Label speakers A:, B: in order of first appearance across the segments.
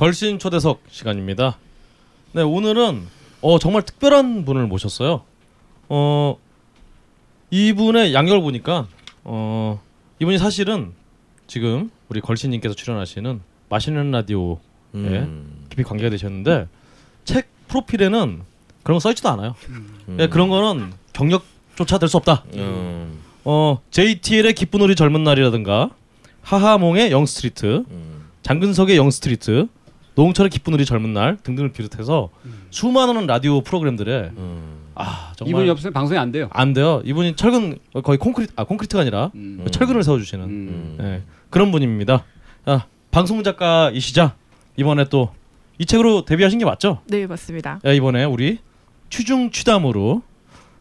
A: 걸신 초대석 시간입니다. 네 오늘은 어 정말 특별한 분을 모셨어요. 어 이분의 양력을 보니까 어 이분이 사실은 지금 우리 걸신님께서 출연하시는 맛있는 라디오에
B: 음.
A: 깊이 관계가 되셨는데 책 프로필에는 그런 거 써있지도 않아요.
B: 음.
A: 네, 그런 거는 경력조차 될 수 없다.
B: 음.
A: 어 JTL의 기쁜 우리 젊은 날이라든가 하하몽의 영스트리트,
B: 음.
A: 장근석의 영스트리트, 노홍철의 기쁜 우리 젊은 날 등등을 비롯해서 수많은 라디오 프로그램들에
B: 음.
A: 아 정말
C: 이분이 없으면 방송이 안 돼요.
A: 안 돼요. 이분이 철근 어, 거의 콘크리트 아 콘크리트가 아니라
C: 음.
A: 철근을 세워주시는
C: 음.
A: 네, 그런 분입니다. 아, 방송 작가이시자 이번에 또 이 책으로 데뷔하신 게 맞죠?
D: 네 맞습니다.
A: 야, 이번에 우리 취중 취담으로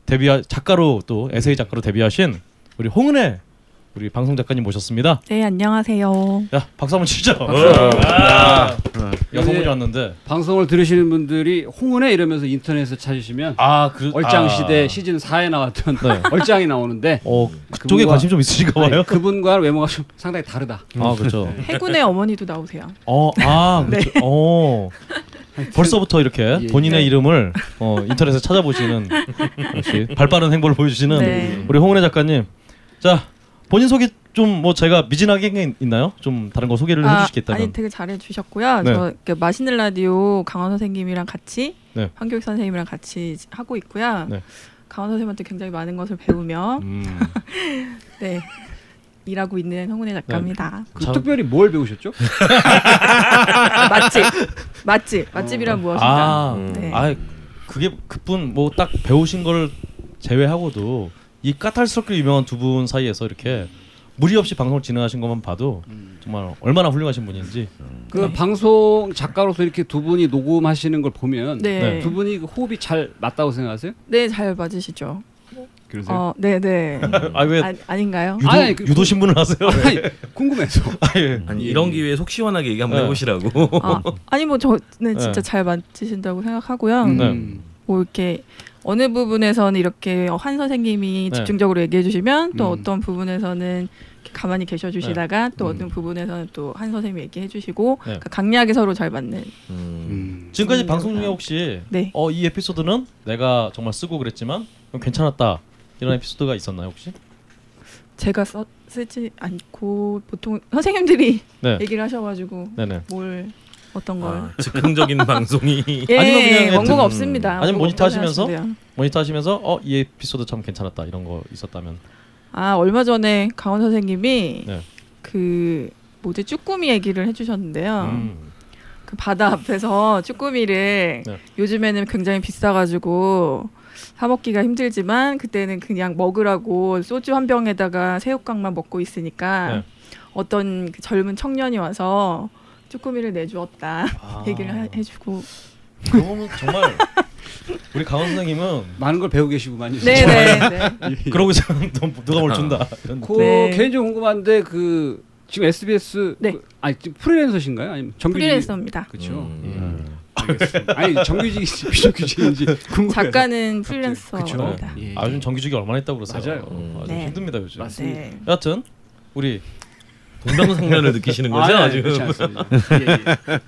A: 데뷔 작가로 또 에세이 작가로 데뷔하신 우리 홍은혜 우리 방송 작가님 모셨습니다.
D: 네 안녕하세요.
A: 야 박수 한번 치죠.
C: 박수.
A: 아, 여성분이
C: 네.
A: 왔는데
C: 방송을 들으시는 분들이 홍은혜 이러면서 인터넷에서 찾으시면
A: 아 그,
C: 얼짱
A: 아.
C: 시대 시즌 4에 나왔던
A: 네.
C: 얼짱이 나오는데
A: 어 그쪽에
C: 그분과-
A: 관심 좀 있으신가 봐요.
C: 아니, 그분과 외모가 좀 상당히 다르다.
A: 아 그렇죠.
D: 해군의 어머니도 나오세요.
A: 어, 아, 그렇죠. 어. 벌써부터 이렇게
C: 예.
A: 본인의
D: 네.
A: 이름을 어, 인터넷에 찾아보시는 역시 발빠른 행보를 보여주시는
D: 네.
A: 우리 홍은혜 작가님. 자, 본인 소개 좀 뭐 제가 미진하게 있나요? 좀 다른 거 소개를 해주시겠다면.
D: 아니 되게 잘해 주셨고요.
A: 네.
D: 저 이렇게 맛있는 라디오 강원 선생님이랑 같이
A: 네.
D: 황교익 선생님이랑 같이 하고 있고요.
A: 네.
D: 강원 선생님한테 굉장히 많은 것을 배우며
A: 음,
D: 네 일하고 있는 홍은혜 작가입니다.
C: 그
A: 참-
C: 특별히 뭘 배우셨죠?
D: 맛집 맛집 맛집이란 무엇인가?
A: 아,
B: 음.
D: 네.
A: 아, 그게 그분 뭐딱 배우신 걸 제외하고도 이 까탈스럽게 유명한 두 분 사이에서 이렇게 무리 없이 방송을 진행하신 것만 봐도 정말 얼마나 훌륭하신 분인지.
C: 그 방송 작가로서 이렇게 두 분이 녹음하시는 걸 보면
D: 네.
C: 두 분이 그 호흡이 잘 맞다고 생각하세요?
D: 네 잘 맞으시죠.
C: 그러세요?
D: 어, 네 네.
A: 아왜
D: 아, 아닌가요?
A: 유도
C: 아니, 그-
A: 유도 신문을 하세요?
C: 아니, 궁금해서.
A: 아, 예.
B: 아니
C: 예.
B: 이런 기회에 속 시원하게 얘기 한번
A: 네.
B: 해보시라고.
D: 아, 아니 뭐 저는 진짜
A: 네.
D: 잘 맞으신다고 생각하고요.
C: 음.
D: 뭐 이렇게 어느 부분에서는 이렇게 한 선생님이
A: 네.
D: 집중적으로 얘기해 주시면 또
C: 음.
D: 어떤 부분에서는 가만히 계셔 주시다가 또
C: 음.
D: 어떤 부분에서는 또 한 선생님이 얘기해 주시고
A: 네.
D: 그러니까 강약이 서로 잘 맞는
B: 음.
C: 음.
A: 지금까지
D: 음,
A: 방송 중에. 혹시
D: 네.
A: 어 이 에피소드는 내가 정말 쓰고 그랬지만 좀 괜찮았다 이런 에피소드가 있었나요 혹시?
D: 제가 써, 쓰지 않고 보통 선생님들이
A: 네,
D: 얘기를 하셔가지고
A: 네네.
D: 뭘 어떤 걸
B: 아, 즉흥적인 방송이.
D: 예,
A: 아니면 그냥
D: 원고가
A: 좀-
D: 없습니다.
A: 아니면
D: 원고
A: 모니터 하시면서?
D: 하시면.
A: 모니터 하시면서 어 이 에피소드 참 괜찮았다 이런 거 있었다면
D: 아 얼마 전에 강원 선생님이
A: 네.
D: 그 뭐지 쭈꾸미 얘기를 해주셨는데요.
A: 음.
D: 그 바다 앞에서 쭈꾸미를
A: 네.
D: 요즘에는 굉장히 비싸가지고 사 먹기가 힘들지만 그때는 그냥 먹으라고 소주 한 병에다가 새우깡만 먹고 있으니까
A: 네.
D: 어떤 그 젊은 청년이 와서 쭈꾸미를 내주었다
A: 아.
D: 얘기를 하- 해주고
A: 그러면 정말 우리 강원 선생님은
C: 많은 걸 배우고 계시구만요.
D: 네네 네.
A: 그러고 있으면 또 누가 뭘 준다
C: 그
D: 네.
C: 개인적으로 궁금한데 그 지금 SBS
D: 네.
C: 그, 아니 지금 프리랜서신가요? 아니면 정규직?
D: 프리랜서입니다.
C: 그렇죠.
B: 음.
C: 알겠습니다. 아니 정규직인지 비정규직인지 궁금해요.
D: 작가는. 프리랜서입니다.
C: 예.
A: 아 요즘 정규직이 얼마나 있다고 그러세요?
C: 맞아요.
A: 어, 아주
D: 네.
A: 힘듭니다 요즘.
C: 맞습니다.
D: 네.
A: 여하튼 우리
B: 동병상련을 느끼시는 거죠
C: 아,
B: 아주.
C: 그렇지 않습니다. 예,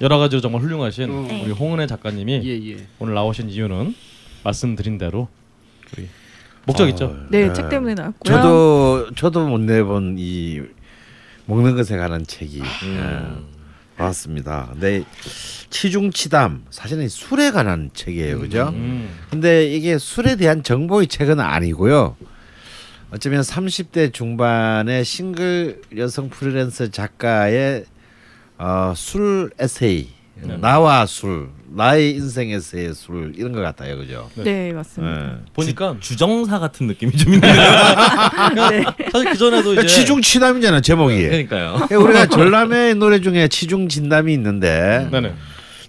A: 여러 가지로 정말 훌륭하신
C: 어.
A: 우리 홍은혜 작가님이
C: 예. 예, 예.
A: 오늘 나오신 이유는 말씀드린 대로 우리 목적 있죠.
D: 네,
E: 네.
D: 책 때문에 나왔고요.
E: 저도 저도 못 내본 이 먹는 것에 관한 책이
B: 음.
E: 예, 나왔습니다. 근데 치중치담 사실은 술에 관한 책이에요, 그죠?
A: 음.
E: 근데 이게 술에 대한 정보의 책은 아니고요. 어쩌면 30대 중반의 싱글 여성 프리랜서 작가의 어, 술 에세이,
A: 네.
E: 나와 술, 나의 인생 에세이 술 이런 것 같아요, 그죠?
D: 네, 맞습니다.
E: 예.
A: 보니까
B: 주 정사 같은 느낌이 좀 있네요.
D: 네.
A: 사실 그 전에도 이제
E: 치중 치담이잖아 제목이.
B: 그러니까요.
E: 우리가 전람회 노래 중에 치중 진담이 있는데
A: 네네.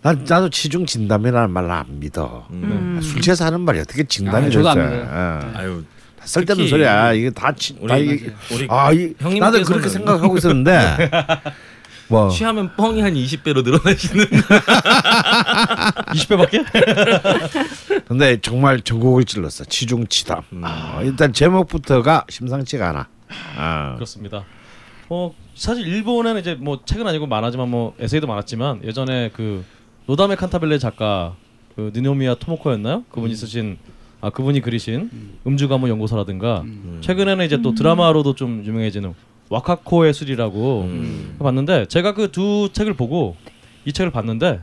E: 난 나도 치중 진담이라는 말을 안 믿어.
D: 음.
E: 술 취해서 하는 말이 어떻게 진담이
C: 아, 저도 안
E: 됐어요? 예.
B: 아유
E: 쓸데없는 소리야. 이게 다, 치,
B: 우리
E: 다 이게
B: 우리
E: 아, 이, 나도 그렇게 생각하고 있었는데 뭐
B: 취하면 뻥이 한 20배로 늘어나시는
A: 20배밖에?
E: 근데 정말 전곡을 찔렀어. 치중치담.
B: 음.
E: 어, 일단 제목부터가 심상치가 않아. 아.
A: 그렇습니다. 어 사실 일본에는 이제 뭐 책은 아니고 만화지만 뭐 에세이도 많았지만 예전에 그 노다메 칸타벨레 작가 그 느노미야 토모코였나요? 그분이 쓰신 아 그분이 그리신 음주 가무 연구소라든가
B: 음.
A: 최근에는 이제 또 드라마로도 좀 유명해지는 와카코의 술이라고
B: 음.
A: 봤는데 제가 그 두 책을 보고 이 책을 봤는데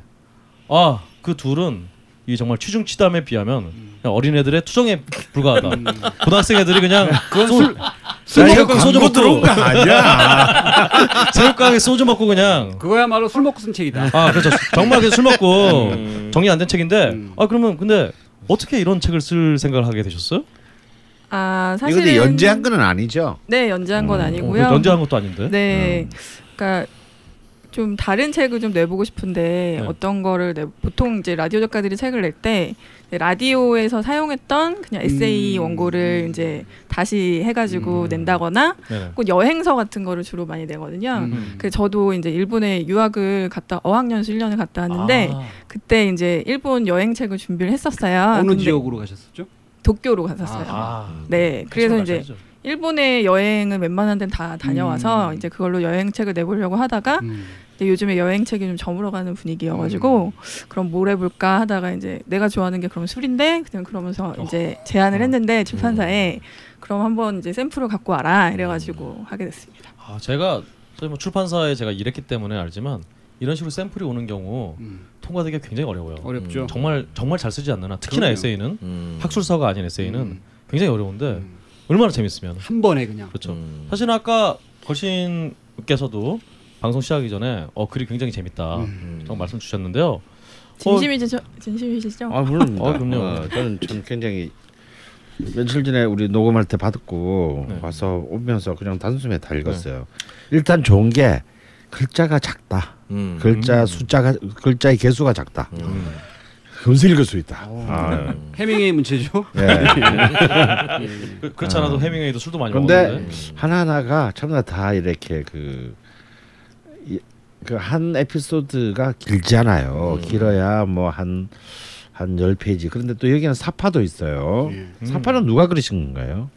A: 아 그 둘은 이 정말 취중 치담에 비하면 그냥 어린애들의 투정에 불과하다. 고등학생 애들이 그냥 술 새우깡 소주 먹고
E: 들어온 거 아니야.
A: 새우깡에 소주 먹고 그냥
C: 그거야말로 술 먹고 쓴 책이다.
A: 아 그렇죠 정말 그냥 술 먹고
B: 음.
A: 정리 안 된 책인데
C: 음.
A: 아 그러면 근데 어떻게 이런 책을 쓸 생각을 하게 되셨어요?
D: 아
E: 이거
D: 사실은
E: 근데 연재한 거는 아니죠.
D: 네 연재한 건
E: 음.
A: 어,
D: 아니고요.
A: 그 연재한 것도 아닌데.
D: 네, 그러니까 좀 다른 책을 좀 내보고 싶은데
A: 네.
D: 어떤 거를 내 보통 이제 라디오 작가들이 책을 낼 때 라디오에서 사용했던 그냥 에세이
C: 음.
D: 원고를 이제 다시 해가지고
A: 음.
D: 낸다거나
A: 네네.
D: 꼭 여행서 같은 거를 주로 많이 내거든요.
C: 음.
D: 그 저도 이제 일본에 유학을 갔다 어학연수 1년을 갔다 왔는데
C: 아,
D: 그때 이제 일본 여행책을 준비를 했었어요.
C: 어느 지역으로 가셨었죠?
D: 도쿄로 갔었어요.
A: 아,
D: 네, 그래서 이제
A: 마찬가지죠.
D: 일본의 여행은 웬만한 데는 다 다녀와서
C: 음.
D: 이제 그걸로 여행책을 내보려고 하다가
C: 음.
D: 근데 요즘에 여행책이 좀 저물어가는 분위기여가지고 그럼 뭘 해볼까 하다가 이제 내가 좋아하는 게 그럼 술인데 그냥 그러면서 이제 제안을
A: 어.
D: 했는데 출판사에 그럼 한번 이제 샘플을 갖고 와라 이래가지고 하게 됐습니다.
A: 아 제가 저희 뭐 출판사에 제가 일했기 때문에 알지만 이런 식으로 샘플이 오는 경우
C: 음.
A: 통과되기 굉장히 어려워요.
C: 어렵죠.
A: 정말 정말 잘 쓰지 않는 한 특히나
C: 그럼요.
A: 에세이는
B: 음.
A: 학술서가 아닌 에세이는
C: 음.
A: 굉장히 어려운데
C: 음.
A: 얼마나 재밌으면
C: 한 번에 그냥.
A: 그렇죠.
B: 음.
A: 사실 아까 걸신께서도 방송 시작하기 전에 어 글이 굉장히 재밌다
C: 음.
A: 라고 말씀 주셨는데요.
D: 진심이시죠? 진심이시죠?
E: 아 물론입니다.
A: 어, 그럼요.
E: 어, 저는 참 굉장히 며칠 전에 우리 녹음할 때 받았고
A: 네.
E: 와서 오면서 그냥 단숨에 다 읽었어요. 일단 좋은 게 글자가 작다.
B: 음.
E: 글자
A: 음.
E: 숫자가 글자의 개수가 작다.
B: 음.
E: 금세 읽을 수 있다.
C: 오.
E: 아,
B: 음.
C: 해밍웨이 문체죠.
E: 예.
A: 그, 그렇지 않아도 해밍웨이도 술도 많이
E: 근데
A: 먹었는데
E: 하나하나가 전부 다 이렇게 그 그 한 에피소드가 길잖아요.
B: 음.
E: 길어야 뭐 한 한 열 페이지. 그런데 또 여기는 사파도 있어요.
C: 예.
A: 음.
E: 사파는 누가 그리신 건가요?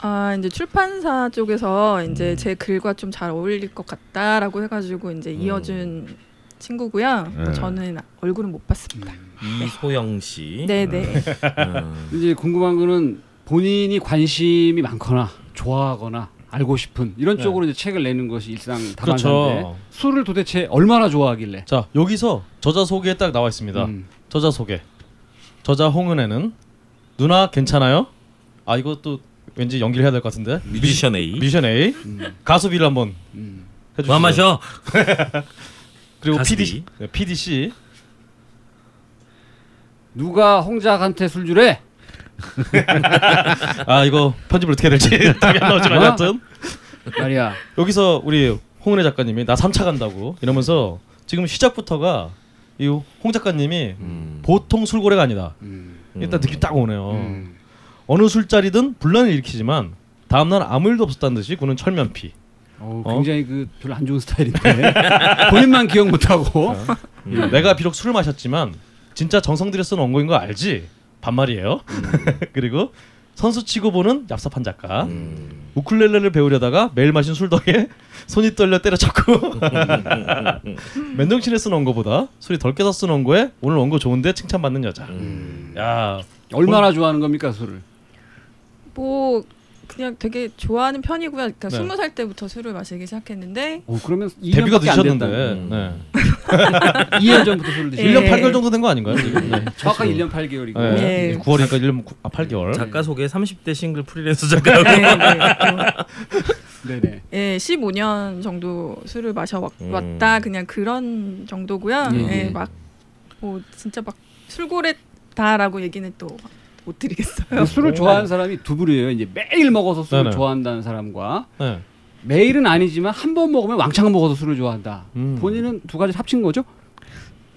D: 아 이제 출판사 쪽에서
A: 음.
D: 이제 제 글과 좀 잘 어울릴 것 같다라고 해가지고 이제 이어준 친구고요.
E: 네.
D: 저는 얼굴은 못 봤습니다.
B: 이소영 씨.
D: 네네.
B: 음.
C: 이제 궁금한 거는 본인이 관심이 많거나 좋아하거나 알고 싶은 이런
A: 네.
C: 쪽으로 이제 책을 내는 것이 일상 다반사인데
A: 그렇죠.
C: 술을 도대체 얼마나 좋아하길래?
A: 자 여기서 저자 소개에 딱 나와 있습니다.
C: 음.
A: 저자 소개. 저자 홍은혜는 누나 괜찮아요? 아 이것도 왠지 연기를 해야 될 것 같은데.
B: 뮤지션 A.
A: 미션 A
C: 음.
A: 가수 B를 한번
C: 음.
A: 해주시죠.
B: 뭐 마셔.
A: 그리고 PD
B: B.
C: 누가 홍작한테 술 주래?
A: 아 이거 편집을 어떻게 해야 될지 답이 안 나오지만
C: 어?
A: 여하튼
C: 말이야.
A: 여기서 우리 홍은혜 작가님이 나 3차 간다고 이러면서 지금 시작부터가 이 홍 작가님이
B: 음.
A: 보통 술고래가 아니다.
C: 음.
A: 일단 느낌 딱 오네요.
C: 음.
A: 어느 술자리든 분란을 일으키지만 다음 날 아무 일도 없었다는 듯이 구는 철면피.
C: 어,
A: 어?
C: 굉장히 그 별로 안 좋은 스타일인데 본인만 기억 못하고
B: 음.
A: 내가 비록 술을 마셨지만 진짜 정성 들여 쓴 원고인 거 알지? 반말이에요. 그리고 선수 치고 보는 얍삽한 작가.
B: 음.
A: 우쿨렐레를 배우려다가 매일 마신 술 덕에 손이 떨려 때려쳤고 맨정신에 쓴 원고보다 술이 덜 깨서 쓴 원고에 오늘 원고 좋은데 칭찬받는 여자.
B: 음.
A: 야
C: 얼마나 좋아하는 겁니까 술을?
D: 뭐 그냥 되게 좋아하는 편이고요. 그러니까
A: 네.
D: 스무 살 때부터 술을 마시기 시작했는데
C: 어, 그러면
A: 데뷔가
C: 2년밖에 안
A: 늦으셨는데
C: 됐다.
B: 음.
A: 네.
C: 2년 전부터 술을 드시고
D: 예.
A: 1년 8개월 정도 된 거 아닌가요? 지금? 네.
C: 정확하게 1년 8개월이고
A: 네.
D: 예.
A: 9월이니까 1년 아 8개월.
B: 작가 소개 30대 싱글 프리랜서 작가라고.
D: 네, 네.
C: 네네.
D: 예, 15년 정도 술을 마셔 왔-
B: 음.
D: 왔다 그냥 그런 정도고요.
C: 예,
D: 예,
C: 예.
D: 막뭐 진짜 막 술고래다라고 얘기는 또 못 드리겠어요.
C: 그 술을 좋아하는 사람이 두 부류예요. 이제 매일 먹어서 술을
A: 네네.
C: 좋아한다는 사람과
A: 네.
C: 매일은 아니지만 한 번 먹으면 왕창 먹어서 술을 좋아한다.
A: 음.
C: 본인은 두 가지 합친 거죠?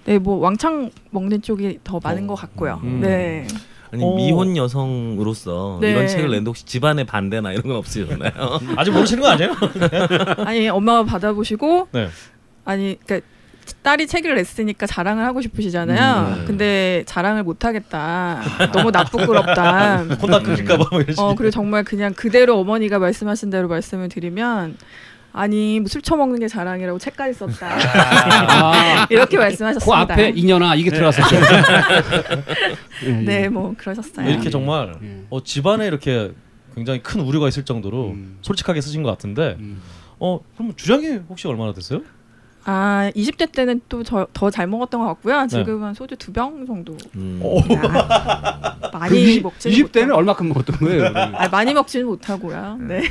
D: 네, 뭐 왕창 먹는 쪽이 더 많은 것 같고요.
A: 음.
D: 네.
B: 아니
A: 어.
B: 미혼 여성으로서
D: 네.
B: 이런 책을 낸데 혹시 집안의 반대나 이런 건 없으셨나요?
A: 아직 모르시는 거 아니에요?
D: 아니 엄마가 받아보시고
A: 네.
D: 아니 그러니까 딸이 책을 냈으니까 자랑을 하고 싶으시잖아요.
B: 음, 네.
D: 근데 자랑을 못 하겠다. 너무 나쁘끄럽다.
A: 혼나 끊길까봐 뭐 이런
D: 어. 그리고 정말 그냥 그대로 어머니가 말씀하신 대로 말씀을 드리면 아니 뭐술 처먹는 게 자랑이라고 책까지 썼다.
C: 아,
D: 이렇게
C: 그
D: 말씀하셨습니다.
C: 앞에 이년아 이게 들어갔었죠. 예, 예.
D: 네, 뭐 그러셨어요.
A: 이렇게 정말
C: 예.
A: 어, 집안에 이렇게 굉장히 큰 우려가 있을 정도로
C: 음.
A: 솔직하게 쓰신 것 같은데
C: 음.
A: 어 그럼 주량이 혹시 얼마나 됐어요?
D: 아, 20대 때는 또 더 잘 먹었던 것 같고요.
A: 네.
D: 지금은 소주 두 병 정도.
B: 음.
D: 아,
C: 그
D: 많이
C: 20,
D: 먹지는
C: 20대는
D: 못하고.
C: 얼마큼 먹었던 거예요?
D: 아, 많이 먹지는 못하고요. 네.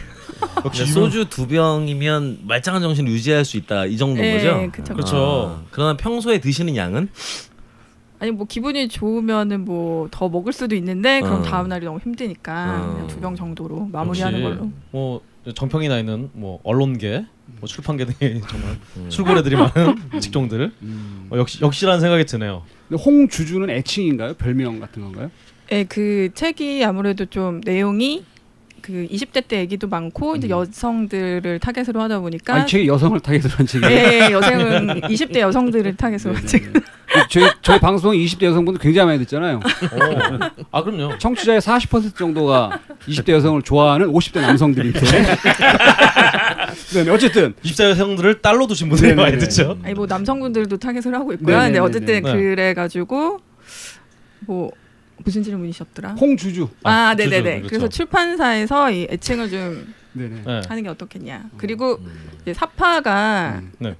A: 역시
B: 근데 소주 두 병이면 말짱한 정신을 유지할 수 있다 이 정도인
D: 네,
B: 거죠?
D: 그쵸.
B: 아, 그러나 평소에 드시는 양은
D: 아니 뭐 기분이 좋으면은 뭐 더 먹을 수도 있는데 그럼
B: 어.
D: 다음 날이 너무 힘드니까
B: 어.
D: 그냥 두병 정도로 마무리하는 걸로.
A: 뭐 정평이 나 있는 뭐 언론계, 뭐 출판계 등의 정말
B: 음.
A: 술고래들이 많은 직종들
C: 음.
A: 어, 역시 역시라는 생각이 드네요.
C: 근데 홍주주는 애칭인가요? 별명 같은 건가요?
D: 네, 그 책이 아무래도 좀 내용이 그 20대 때 얘기도 많고 이제
C: 음.
D: 여성들을 타겟으로 하다 보니까
C: 아니 책이 여성을 타겟으로 한 책이에요.
D: 네, 여성은 20대 여성들을 타겟으로
C: 네,
D: 한
C: 네,
D: 책.
C: 네. 저희 저희 방송 20대 여성분들 굉장히 많이 듣잖아요.
A: 어. 아 그럼요.
C: 청취자의 40% 정도가 20대 여성을 좋아하는 50대 남성들인데. 네, 네, 어쨌든
A: 20대 여성들을 딸로 두신 분들이
C: 네네네.
A: 많이 듣죠.
D: 아니 뭐 남성분들도 타겟을 하고 있고요.
C: 네네네네.
D: 근데 어쨌든
A: 네.
D: 그래 가지고 뭐 무슨 질문이셨더라?
C: 홍주주.
D: 아,
A: 아,
D: 네네네.
A: 그렇죠.
D: 그래서 출판사에서 이 애칭을 좀
C: 네네.
A: 네.
D: 하는 게 어떻겠냐. 그리고
B: 음.
D: 이제 사파가
C: 음.
A: 네.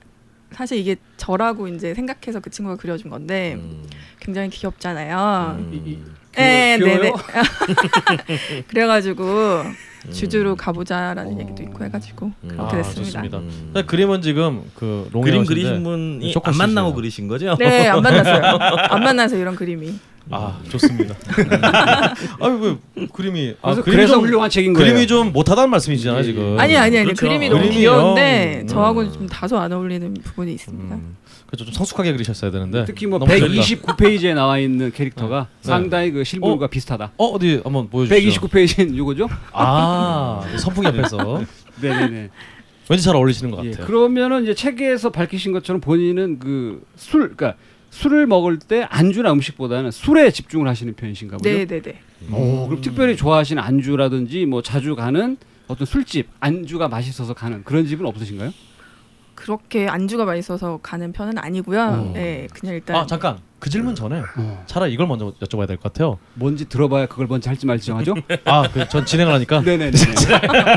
D: 사실 이게 저라고 이제 생각해서 그 친구가 그려준 건데
B: 음.
D: 굉장히 귀엽잖아요.
B: 음.
C: 이- 이-
D: 네? 네네. 그래가지고
B: 음.
D: 주주로 가보자라는
C: 어.
D: 얘기도 있고 해가지고
B: 음.
D: 그렇게
A: 아,
D: 됐습니다.
A: 좋습니다.
B: 음.
A: 네, 그림은 지금 그
B: 그림 그리신 분이
A: 조금
B: 안 만나고. 그리신 거죠?
D: 네, 안 만났어요. 안 만나서 이런 그림이.
A: 아 좋습니다. 아왜 그림이 아
C: 그래서,
A: 그림이
C: 그래서
A: 좀,
C: 훌륭한 책인 거예요.
A: 그림이 좀 못하다는 말씀이시잖아요
C: 예,
A: 지금.
D: 아니 아니 아니
B: 그렇죠.
D: 그림이 너무
A: 그림이요.
D: 귀여운데
A: 음.
D: 저하고는 좀 다소 안 어울리는 부분이 있습니다.
A: 음, 그렇죠 좀 성숙하게 그리셨어야 되는데.
C: 특히 뭐
A: 너무 재밌다.
C: 129페이지에 나와 있는 캐릭터가
A: 네.
C: 상당히 그 실물과 비슷하다.
A: 어 어디 한번 보여주시죠.
C: 129페이지는 이거죠?
A: 아 선풍기 앞에서
C: 네네네.
A: 왠지 잘 어울리시는 것
C: 예,
A: 같아요.
C: 그러면은 이제 책에서 밝히신 것처럼 본인은 그 술, 그러니까 술을 먹을 때 안주나 음식보다는 술에 집중을 하시는 편이신가 보죠?
D: 네, 네, 네.
C: 오, 그럼 특별히 좋아하시는 안주라든지 뭐 자주 가는 어떤 술집 안주가 맛있어서 가는 그런 집은 없으신가요?
D: 그렇게 안주가 맛있어서 가는 편은 아니고요.
C: 어.
D: 네, 그냥 일단
A: 아 잠깐 그 질문 전에
C: 어.
A: 차라리 이걸 먼저 여쭤봐야 될 것 같아요.
C: 뭔지 들어봐야 그걸 먼저 할지 말지 정하죠?
A: 아전 진행을 하니까.
C: 네네네.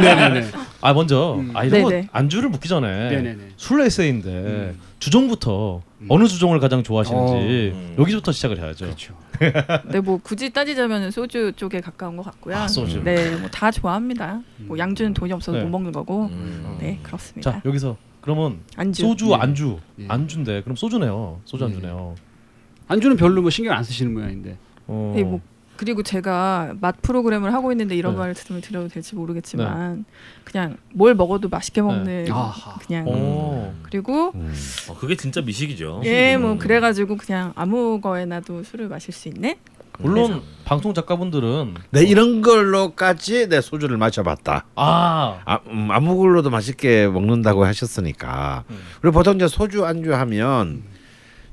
C: 네네네.
A: 아 먼저
C: 음.
A: 아 이런 거
D: 네네.
A: 안주를 묻기 전에
C: 네네네.
A: 술 에세이인데
C: 음.
A: 주종부터
C: 음.
A: 어느 주종을 가장 좋아하시는지
B: 어.
A: 여기부터 시작을 해야죠.
C: 그렇죠.
D: 네, 뭐 굳이 따지자면 소주 쪽에 가까운 것 같고요.
A: 아 소주.
D: 네, 뭐 다 좋아합니다. 뭐
C: 음.
D: 양주는 돈이 없어서
A: 네.
D: 못 먹는 거고.
B: 음.
D: 네, 그렇습니다.
A: 자 여기서 그러면
D: 안주.
A: 소주
C: 예.
A: 안주
C: 예.
A: 안주인데 그럼 소주네요. 소주
C: 예.
A: 안주네요.
C: 안주는 별로 뭐 신경 안 쓰시는 모양인데.
A: 어.
D: 네, 뭐 그리고 제가 맛 프로그램을 하고 있는데 이런
A: 네.
D: 말을 들으면 드려도 될지 모르겠지만 그냥 뭘 먹어도 맛있게 먹는
C: 네.
D: 그냥
A: 어.
D: 그리고
E: 음.
B: 어, 그게 진짜 미식이죠.
D: 예, 뭐
B: 음.
D: 그래가지고 그냥 아무 거에나도 술을 마실 수 있는
A: 물론 방송 작가분들은
E: 내 이런 걸로까지 내 소주를 마셔봤다.
A: 아
E: 아, 음, 아무 걸로도 맛있게 먹는다고 하셨으니까.
A: 음.
E: 그리고 보통 이제 소주 안주 하면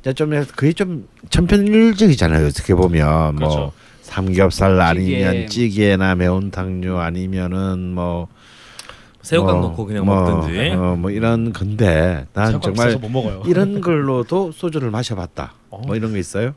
E: 이제 좀 거의 좀 천편일적이잖아요. 어떻게 보면 뭐
A: 그렇죠.
E: 삼겹살 아니면
C: 찌개.
E: 찌개나 매운탕류 아니면은 뭐
B: 새우깡
E: 뭐,
B: 넣고 그냥
E: 뭐,
B: 먹든지.
E: 어, 뭐 이런 건데 난 정말
A: 비싸서 못 먹어요.
E: 이런 걸로도 소주를 마셔봤다.
A: 어.
E: 뭐 이런 거 있어요?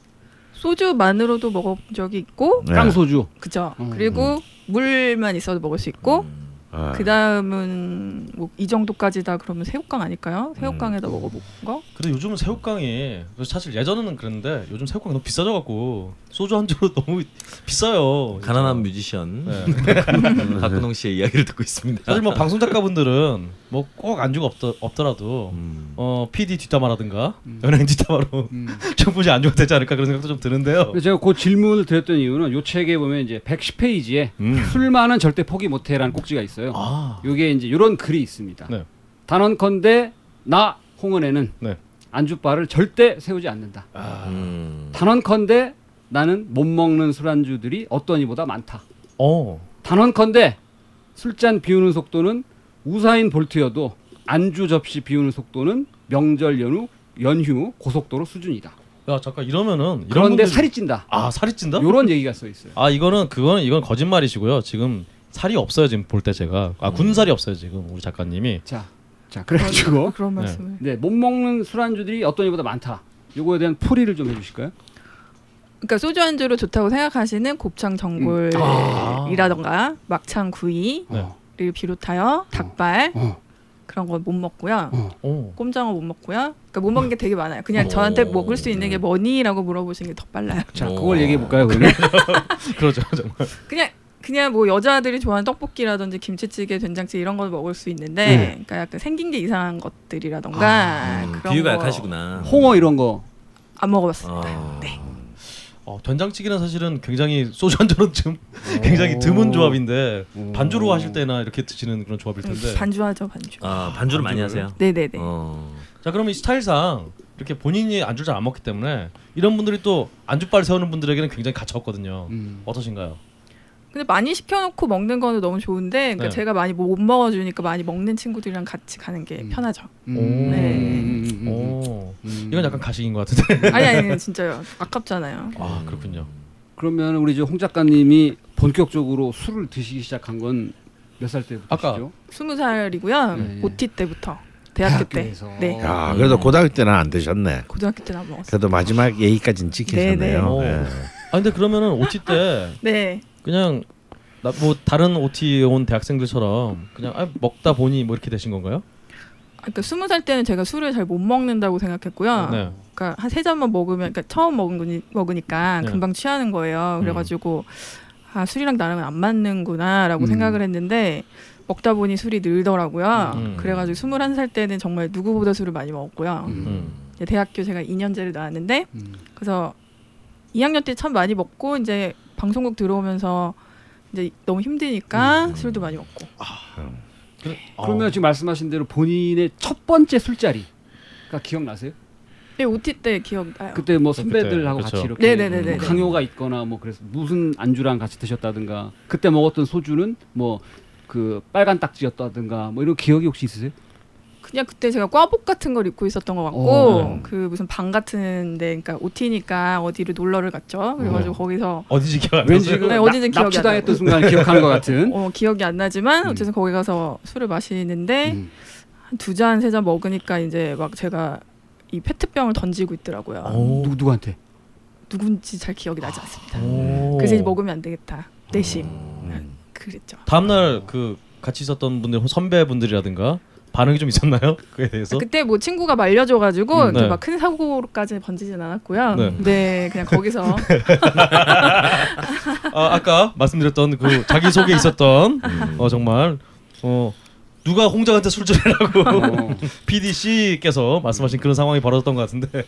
D: 소주만으로도 먹어본 적이 있고
E: 네.
C: 깡소주.
D: 그죠.
C: 음.
D: 그리고 물만 있어도 먹을 수 있고
B: 음.
E: 어.
D: 그 다음은 뭐 이 정도까지다 그러면 새우깡 아닐까요? 새우깡에다
E: 음.
D: 먹어본 거?
A: 근데 요즘은 새우깡이 사실 예전에는 그랬는데 요즘 새우깡 너무 비싸져갖고 소주 안주로 너무 비싸요.
B: 가난한 뮤지션
A: 네.
B: 박근홍 씨의 이야기를 듣고 있습니다.
A: 사실 뭐 방송 작가분들은 뭐 꼭 안주가 없더, 없더라도
B: 음.
A: 어 PD 뒷담화라든가
C: 음.
A: 연예인 뒷담화로
C: 음.
A: 충분히 안주가 되지 않을까 그런 생각도 좀 드는데요.
C: 제가 그 질문을 드렸던 이유는 요 책에 보면 이제 110페이지에
A: 음.
C: 술만은 절대 포기 못해라는 꼭지가 있어요.
A: 아,
C: 요게 이제 요런 글이 있습니다.
A: 네.
C: 단언컨대 나 홍은혜는
A: 네.
C: 안주바를 절대 세우지 않는다.
A: 아,
B: 음.
C: 단언컨대 나는 못 먹는 술안주들이 어떤 이보다 많다.
A: 어,
C: 단언컨대 술잔 비우는 속도는 우사인 볼트여도 안주 접시 비우는 속도는 명절 연휴 연휴 고속도로 수준이다.
A: 야 잠깐 이러면은 이런
C: 그런데
A: 분들이-
C: 살이 찐다.
A: 아 살이 찐다?
C: 요런 얘기가 써 있어요.
A: 아 이거는 그거는 이건 거짓말이시고요. 지금 살이 없어요 지금 볼 때 제가 아 군살이 없어요 지금 우리 작가님이
C: 자, 자 그래가지고
D: 그런
A: 네.
D: 말씀을.
C: 네, 못 먹는 술안주들이 어떤 이보다 많다. 요거에 대한 풀이를 좀 해주실까요?
D: 그러니까 소주 안주로 좋다고 생각하시는 곱창 전골이라던가 막창 구이를
A: 네.
D: 비롯하여 닭발
C: 어,
D: 그런 거못 먹고요.
C: 어.
A: 오.
D: 꼼장어 못 먹고요. 그러니까 못 먹는 게 되게 많아요. 그냥
B: 오.
D: 저한테 먹을 수 있는 게 뭐니라고 물어보시는 게 더 빨라요.
C: 자
B: 오.
C: 그걸 얘기해 볼까요 그러면?
A: 그러죠 정말.
D: 그냥 그냥 뭐 여자들이 좋아하는 떡볶이라든지 김치찌개, 된장찌개 이런 걸 먹을 수 있는데,
C: 네.
D: 그러니까 약간 생긴 게 이상한 것들이라던가
C: 아,
B: 음,
D: 그런
B: 비유가
D: 거
B: 약하시구나.
C: 홍어 이런 거.
D: 안 먹어봤어요.
B: 어.
D: 네.
A: 어, 된장찌개는 사실은 굉장히 소주 한 잔은 좀 굉장히 드문 조합인데
C: 오.
A: 반주로 하실 때나 이렇게 드시는 그런 조합일 텐데.
D: 반주하죠, 반주.
B: 아 반주를 많이 하세요.
D: 네네네.
B: 어.
A: 자 그럼 이 스타일상 이렇게 본인이 안주 를 잘 안 먹기 때문에 이런 분들이 또 안주빨 세우는 분들에게는 굉장히 가치 없거든요.
C: 음.
A: 어떠신가요?
D: 근데 많이 시켜놓고 먹는 거는 너무 좋은데, 그러니까
A: 네.
D: 제가 많이 못 먹어주니까 많이 먹는 친구들이랑 같이 가는 게
C: 음.
D: 편하죠.
C: 음.
D: 네.
C: 음, 음, 음,
A: 오,
C: 음.
A: 이건 약간 가식인 것 같은데.
D: 아니 아니 진짜요. 아깝잖아요.
A: 아 그렇군요.
C: 그러면 우리 이제 홍 작가님이 본격적으로 술을 드시기 시작한 건 몇 살 때부터?
A: 아까
D: 스무 살이고요.
C: 네.
D: OT 때부터 대학교 때. 네.
E: 야 그래도 고등학교 때는 안 되셨네.
D: 고등학교 때는 안 먹었어요.
E: 그래도 마지막 예의까지는 지키셨네요.
A: 네, 네.
E: 예.
A: 아 근데 그러면은 OT 때
D: 네.
A: 그냥 나 뭐 다른 OT 온 대학생들처럼 그냥 아, 먹다 보니 뭐 이렇게 되신 건가요?
D: 아, 그러니까 스무 살 때는 제가 술을 잘 못 먹는다고 생각했고요.
A: 네.
D: 그러니까 한 세 잔만 먹으면 그러니까 처음 먹은 거니, 먹으니까
A: 네.
D: 금방 취하는 거예요.
A: 음.
D: 그래가지고 아 술이랑 나랑은 안 맞는구나라고
C: 음.
D: 생각을 했는데 먹다 보니 술이 늘더라고요.
A: 음.
D: 그래가지고 스물한 살 때는 정말 누구보다 술을 많이 먹었고요.
C: 음.
A: 음.
D: 이제 대학교 제가 2년제를 나왔는데
C: 음.
D: 그래서 2학년 때 참 많이 먹고 이제 방송국 들어오면서 이제 너무 힘드니까
A: 음.
D: 술도 많이 먹고
A: 그래,
C: 그러면 지금 말씀하신 대로 본인의 첫 번째 술자리가 기억나세요?
D: 네, OT 때 기억나요.
C: 그때 뭐
A: 그때,
C: 선배들하고
A: 그렇죠.
C: 같이 이렇게
D: 네네네네.
C: 뭐 강요가 있거나 뭐 그래서 무슨 안주랑 같이 드셨다든가 그때 먹었던 소주는 뭐 그 빨간 딱지였다든가 뭐 이런 기억이 혹시 있으세요?
D: 그냥 그때 제가 꽈복 같은 걸 입고 있었던 것 같고
C: 어.
D: 그 무슨 방 같은데 그러니까 OT니까 어디를 놀러를 갔죠. 그래가지고 거기서
A: 어디지 기억 안
C: 왠지
A: 나세요?
C: 그
D: 네, 어딘지 기억이 안
C: 납치당했던. 순간 기억하는 것 같은.
D: 어, 기억이 안 나지만
C: 음.
D: 어쨌든 거기 가서 술을 마시는데
C: 음.
D: 한두 잔 세 잔 먹으니까 이제 막 제가 이 페트병을 던지고 있더라고요.
A: 오.
C: 누, 누구한테?
D: 누군지 잘 기억이 나지 않습니다.
A: 오.
D: 그래서 이제 먹으면 안 되겠다. 내심
E: 음.
D: 그랬죠.
A: 다음날 그 같이 있었던 분들 선배분들이라든가 반응이 좀 있었나요? 그에 대해서?
D: 그때 뭐 친구가 말려줘가지고
A: 음, 네.
D: 막큰 사고로까지 번지진 않았고요.
A: 네.
D: 네, 그냥 거기서
A: 아, 아까 말씀드렸던 그 자기 소개 있었던 어 정말 어 누가 홍장한테 술주래라고
C: 어.
A: PDC께서 말씀하신 그런 상황이 벌어졌던 것 같은데.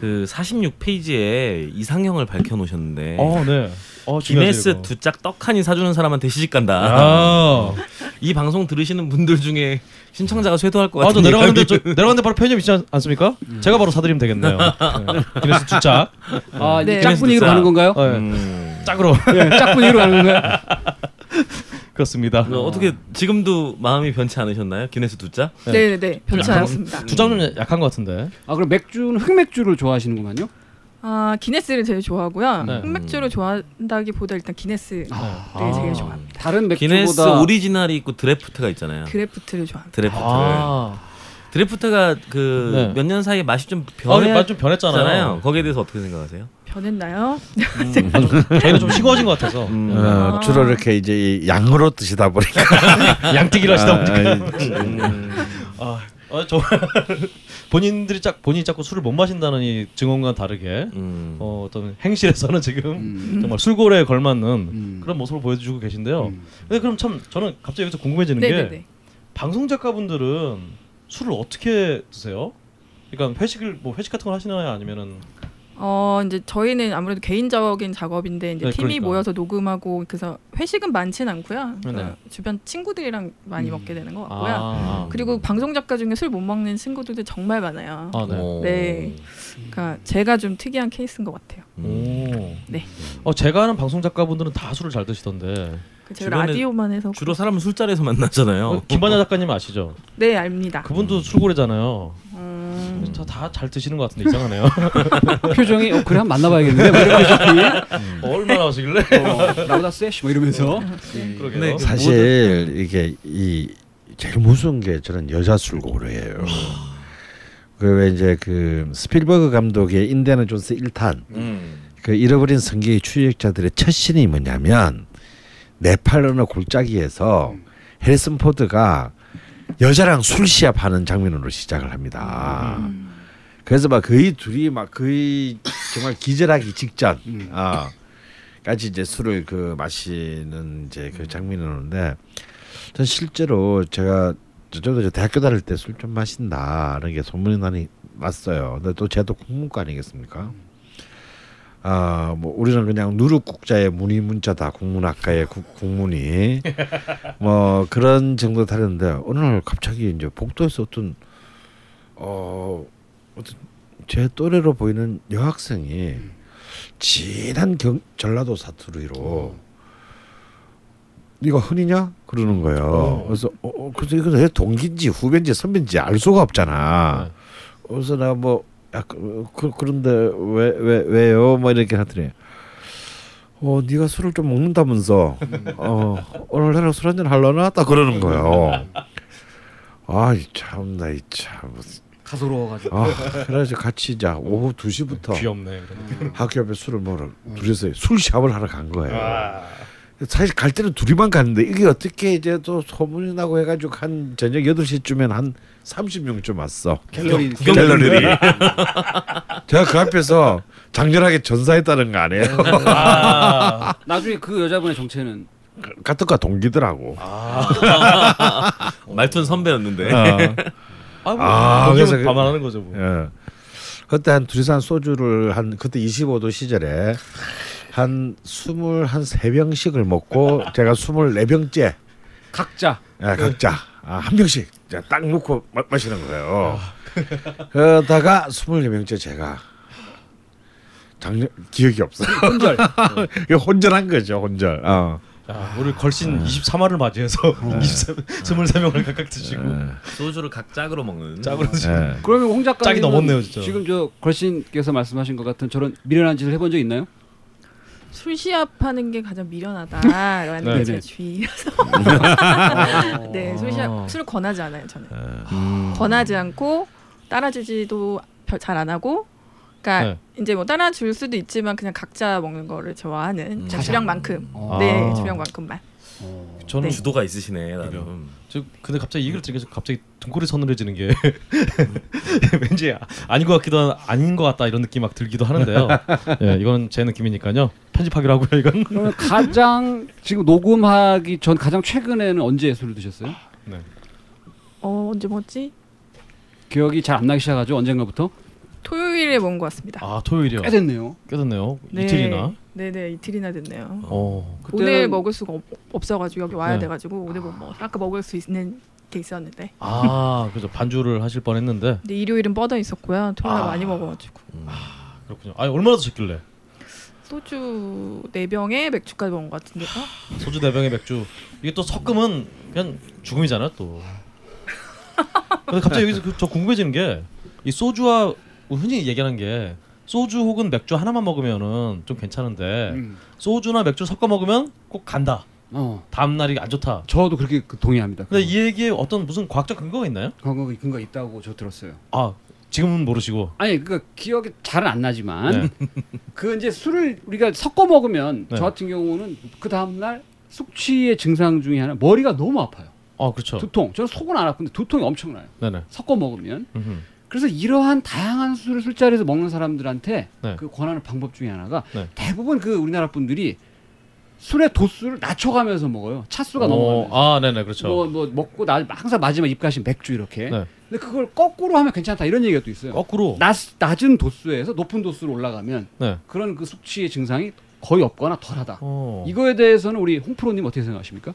B: 그 46 페이지에 이상형을 밝혀 놓으셨는데
A: 어 네. 어,
B: 기네스. 두 짝 떡하니 사주는 사람한테 시집 간다.
A: 아,
B: 이 방송 들으시는 분들 중에 신청자가 쇄도할 것
A: 아, 저
B: 같은
A: 내려가는데 저, 내려가는데 바로 편의점 있지 않, 않습니까? 제가 바로 사드리면 되겠네요. 네. 기네스 두 짝.
C: 아,
D: 네.
C: 짝분위기로. 가는 건가요?
A: 어, 네.
B: 음.
A: 짝으로
C: 네, 짝분위기로 가는 건가요?
A: 그렇습니다.
B: 어, 어떻게 지금도 마음이 변치 않으셨나요? 기네스 두 짝?
A: 네.
D: 네, 네, 네, 변치 않았습니다.
A: 두 장은 약한 것 같은데.
C: 아, 그럼 맥주는 흑맥주를 좋아하시는구만요.
D: 아 기네스를 제일 좋아하고요.
A: 네.
D: 흑맥주를 좋아한다기보다 일단 기네스를
C: 아.
D: 제일 좋아합니다.
C: 다른
B: 기네스
C: 맥주보다
B: 오리지널이 있고 드래프트가 있잖아요.
D: 드래프트를 좋아합니다.
B: 드래프트.
A: 아,
B: 드래프트가 그
A: 네.
B: 몇년 사이에 맛이 좀
A: 어,
B: 변했잖아요.
A: 맛좀 변했잖아요.
B: 거기에 대해서 어떻게 생각하세요?
D: 변했나요?
A: 저희는 좀 싱거워진 것 같아서
B: 음.
E: 어,
D: 아.
E: 주로 이렇게 이제 이 양으로 드시다 보니까
A: 양뜨기를 하시다 보니까
E: 아,
B: 음.
A: 아, 아 정말 본인들이 짝 본인이 자꾸 술을 못 마신다는 이 증언과 다르게
B: 음.
A: 어, 어떤 행실에서는 지금
C: 음.
A: 정말 술고래에 걸맞는
C: 음.
A: 그런 모습을 보여주고 계신데요.
C: 음.
A: 근데 그럼 참 저는 갑자기 여기서 궁금해지는
D: 네,
A: 게
D: 네, 네.
A: 방송 작가분들은 술을 어떻게 드세요? 그러니까 회식을 뭐 회식 같은 걸 하시나요? 아니면은
D: 어 이제 저희는 아무래도 개인적인 작업인데 이제
A: 네,
D: 팀이
A: 그러니까.
D: 모여서 녹음하고 그래서 회식은 많진 않고요.
A: 네.
D: 그러니까 주변 친구들이랑 많이
C: 음.
D: 먹게 되는 것 같고요.
A: 아,
D: 그리고 방송 작가 중에 술 못 먹는 친구들도 정말 많아요.
A: 아, 네.
B: 오.
D: 네. 그러니까 제가 좀 특이한 케이스인 것 같아요.
A: 오.
D: 네.
A: 어 제가 아는 방송 작가분들은 다 술을 잘 드시던데.
D: 그 제가 라디오만 해서
B: 주로 사람은 술자리에서 만나잖아요.
A: 어, 김반야 작가님 아시죠?
D: 네 압니다.
A: 그분도 술고래잖아요.
D: 음,
A: 다잘 드시는 것 같은데 이상하네요.
C: 표정이 어 그래 한번 만나봐야겠는데 뭐 이런 표정이
A: 어, 얼마나 하시길래?
C: 어, 나보다 세시 뭐 이러면서
A: 그러게요.
B: 네.
E: 사실 이게 이 제일 무서운 게 저는 여자 술고래예요. 그왜 이제 그 스필버그 감독의 인디아나 존스 1탄
B: 음.
E: 그 잃어버린 성경의 추적자들의 첫 신이 뭐냐면 네팔 어느 골짜기에서 해리슨 포드가 여자랑 술 시합 하는 장면으로 시작을 합니다. 그래서 막 거의 둘이 막 거의 정말 기절하기 직전 아 까지 이제 술을 그 마시는 이제 그 장면이 나오는데 전 실제로 제가 저도 이제 대학교 다닐 때 술 좀 마신다는 게 소문이 나니 났어요. 근데 또또 국문과 아니겠습니까? 아, 뭐 우리는 그냥 누룩국자의 문의 문자다. 국문학과의 국, 국문이. 뭐 그런 정도 다녔는데 어느 날 갑자기 이제 복도에서 어떤 어 어떤 제 또래로 보이는 여학생이 진한 경, 전라도 사투리로 네가 흔히냐? 그러는 거예요. 그래서 어, 어 그래서 이거 내 동기인지 후배인지 선배인지 알 수가 없잖아. 그래서 내가 뭐 약간 그, 그런데 왜 왜 왜, 요? 뭐 이렇게 하더니. 어 네가 술을 좀 먹는다면서. 어 오늘 나랑 술 한잔 할라나? 딱 그러는 거예요. 아이 참 나 이 참.
C: 가소로워가지고.
E: 아 그래서 같이 자 오후 2시부터
A: 귀엽네.
E: 학교 앞에 술을 먹으러 둘이서 술 샵을 하러 간 거예요. 사실 갈 때는 둘이만 갔는데 이게 어떻게 이제 또 소문이 나고 해가지고 한 저녁 8시쯤엔 한 30명쯤 왔어.
C: 갤러리
E: 갤러리들이. 제가 그 앞에서 장렬하게 전사했다는 거 아니에요?
A: 아,
C: 나중에 그 여자분의 정체는
E: 같은 과 동기더라고.
B: 말투는 선배였는데.
E: 어.
A: 아, 뭐,
E: 아,
A: 아
E: 그래서
A: 그래서
E: 그-
A: 반말하는 거죠 뭐.
E: 예. 그때 한 둘이서 한 소주를 한 그때 25도 시절에 한 스물 한세 병씩을 먹고 제가 스물네 병째
C: 각자
E: 예, 각자 아, 한 병씩 딱 놓고 마, 마시는 거예요. 그러다가 스물네 병째 제가 작년 기억이 없어.
C: 혼절
E: 혼절한 거죠, 혼절. 어.
A: 야, 우리 걸신 23화를 맞이해서 23, 23명을 각각 드시고
B: 소주를 각 짝으로 먹는.
A: 짝으로 드시고.
E: 예.
C: 그러면 홍 작가님
A: 짝이 넘었네요, 진짜.
C: 지금 저 걸신께서 말씀하신 것 같은 저런 미련한 짓을 해본 적 있나요?
D: 술 시합하는 게 가장 미련하다라는
A: 네.
D: 게제
C: 네네.
D: 주의라서 네, 술
A: 아.
D: 시합 술 권하지 않아요 저는
B: 음.
D: 권하지 않고 따라주지도 잘 안 하고 그러니까 이제 뭐 따라줄 수도 있지만 그냥 각자 먹는 거를 좋아하는
C: 자작.
D: 주량만큼
C: 어.
D: 네
A: 아.
D: 주량만큼만
A: 저는
D: 네.
B: 주도가 있으시네 나름.
A: 저 근데 갑자기 이 얘기를 들으니까 갑자기 등골이 서늘해지는 게 왠지 아닌 것 같기도 한 아닌 것 같다 이런 느낌 막 들기도 하는데요. 예, 이건 제 느낌이니까요. 편집하기로 하고요. 이건.
C: 그러면 가장 지금 녹음하기 전 가장 최근에는 언제 술을 드셨어요?
A: 네.
D: 어 언제 먹었지
C: 기억이 잘 안 나기 시작하죠 언젠가부터
D: 토요일에 먹은 것 같습니다
A: 아 토요일이요.
C: 꽤 됐네요.
A: 깨졌네요.
D: 네.
A: 이틀이나.
D: 네네 이틀이나 됐네요
A: 어.
C: 그때는-
D: 오늘 먹을 수가 없, 없어가지고 여기 와야
A: 네.
D: 돼가지고 오늘 못 먹었어 아까 먹을 수 있는 게 있었는데
A: 아 그죠 반주를 하실 뻔했는데
D: 근데 일요일은 뻗어 있었고요 토요일
A: 아.
D: 많이 먹어가지고
A: 그렇군요. 아 얼마나 드셨길래
D: 소주 4병에 맥주까지 먹은 것 같은데
A: 소주 네 병에 맥주 이게 또 섞으면 그냥 죽음이잖아요 또. 근데 갑자기 여기서 그, 저 궁금해지는 게 이 소주와 흔히 얘기하는 게 소주 혹은 맥주 하나만 먹으면은 좀 괜찮은데
C: 음.
A: 소주나 맥주 섞어 먹으면 꼭 간다.
C: 어,
A: 다음 날이 안 좋다.
C: 저도 그렇게 그 동의합니다.
A: 근데 이 얘기에 어떤 무슨 과학적 근거가 있나요?
C: 그거 근거 있다고 저 들었어요.
A: 아 지금은 모르시고.
C: 아니 그 기억이 잘은 안 나지만
A: 네.
C: 그 이제 술을 우리가 섞어 먹으면
A: 네.
C: 저 같은 경우는 그 다음 날 숙취의 증상 중에 하나 머리가 너무 아파요.
A: 아 그렇죠.
C: 두통. 저는 속은 안 아픈데 두통이 엄청나요.
A: 네네.
C: 섞어 먹으면.
A: 음흠.
C: 그래서 이러한 다양한 술을 술자리에서 먹는 사람들한테
A: 네.
C: 그 권하는 방법 중에 하나가
A: 네.
C: 대부분 그 우리나라 분들이 술의 도수를 낮춰가면서 먹어요. 차수가
A: 어,
C: 넘어가면서.
A: 아 네네 그렇죠.
C: 뭐, 뭐 먹고 나 항상 마지막 입가심 맥주 이렇게.
A: 네.
C: 근데 그걸 거꾸로 하면 괜찮다 이런 얘기가 또 있어요.
A: 거꾸로.
C: 낮, 낮은 도수에서 높은 도수로 올라가면
A: 네.
C: 그런 그 숙취의 증상이 거의 없거나 덜하다.
A: 어.
C: 이거에 대해서는 우리 홍프로님 어떻게 생각하십니까?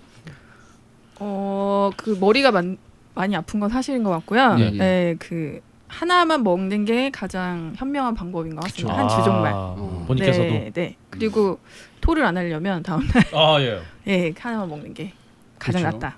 D: 어 그 머리가 많, 많이 아픈 건 사실인 것 같고요.
C: 예,
D: 네,
C: 예.
D: 그 하나만 먹는 게 가장 현명한 방법인 것 같습니다. 한주
A: 아,
D: 정말.
C: 어.
A: 본인께서도.
D: 네, 네. 그리고 토를 안 하려면 다음 날
A: 아 예.
D: 예, 하나만 먹는 게 가장
C: 그렇죠.
D: 낫다.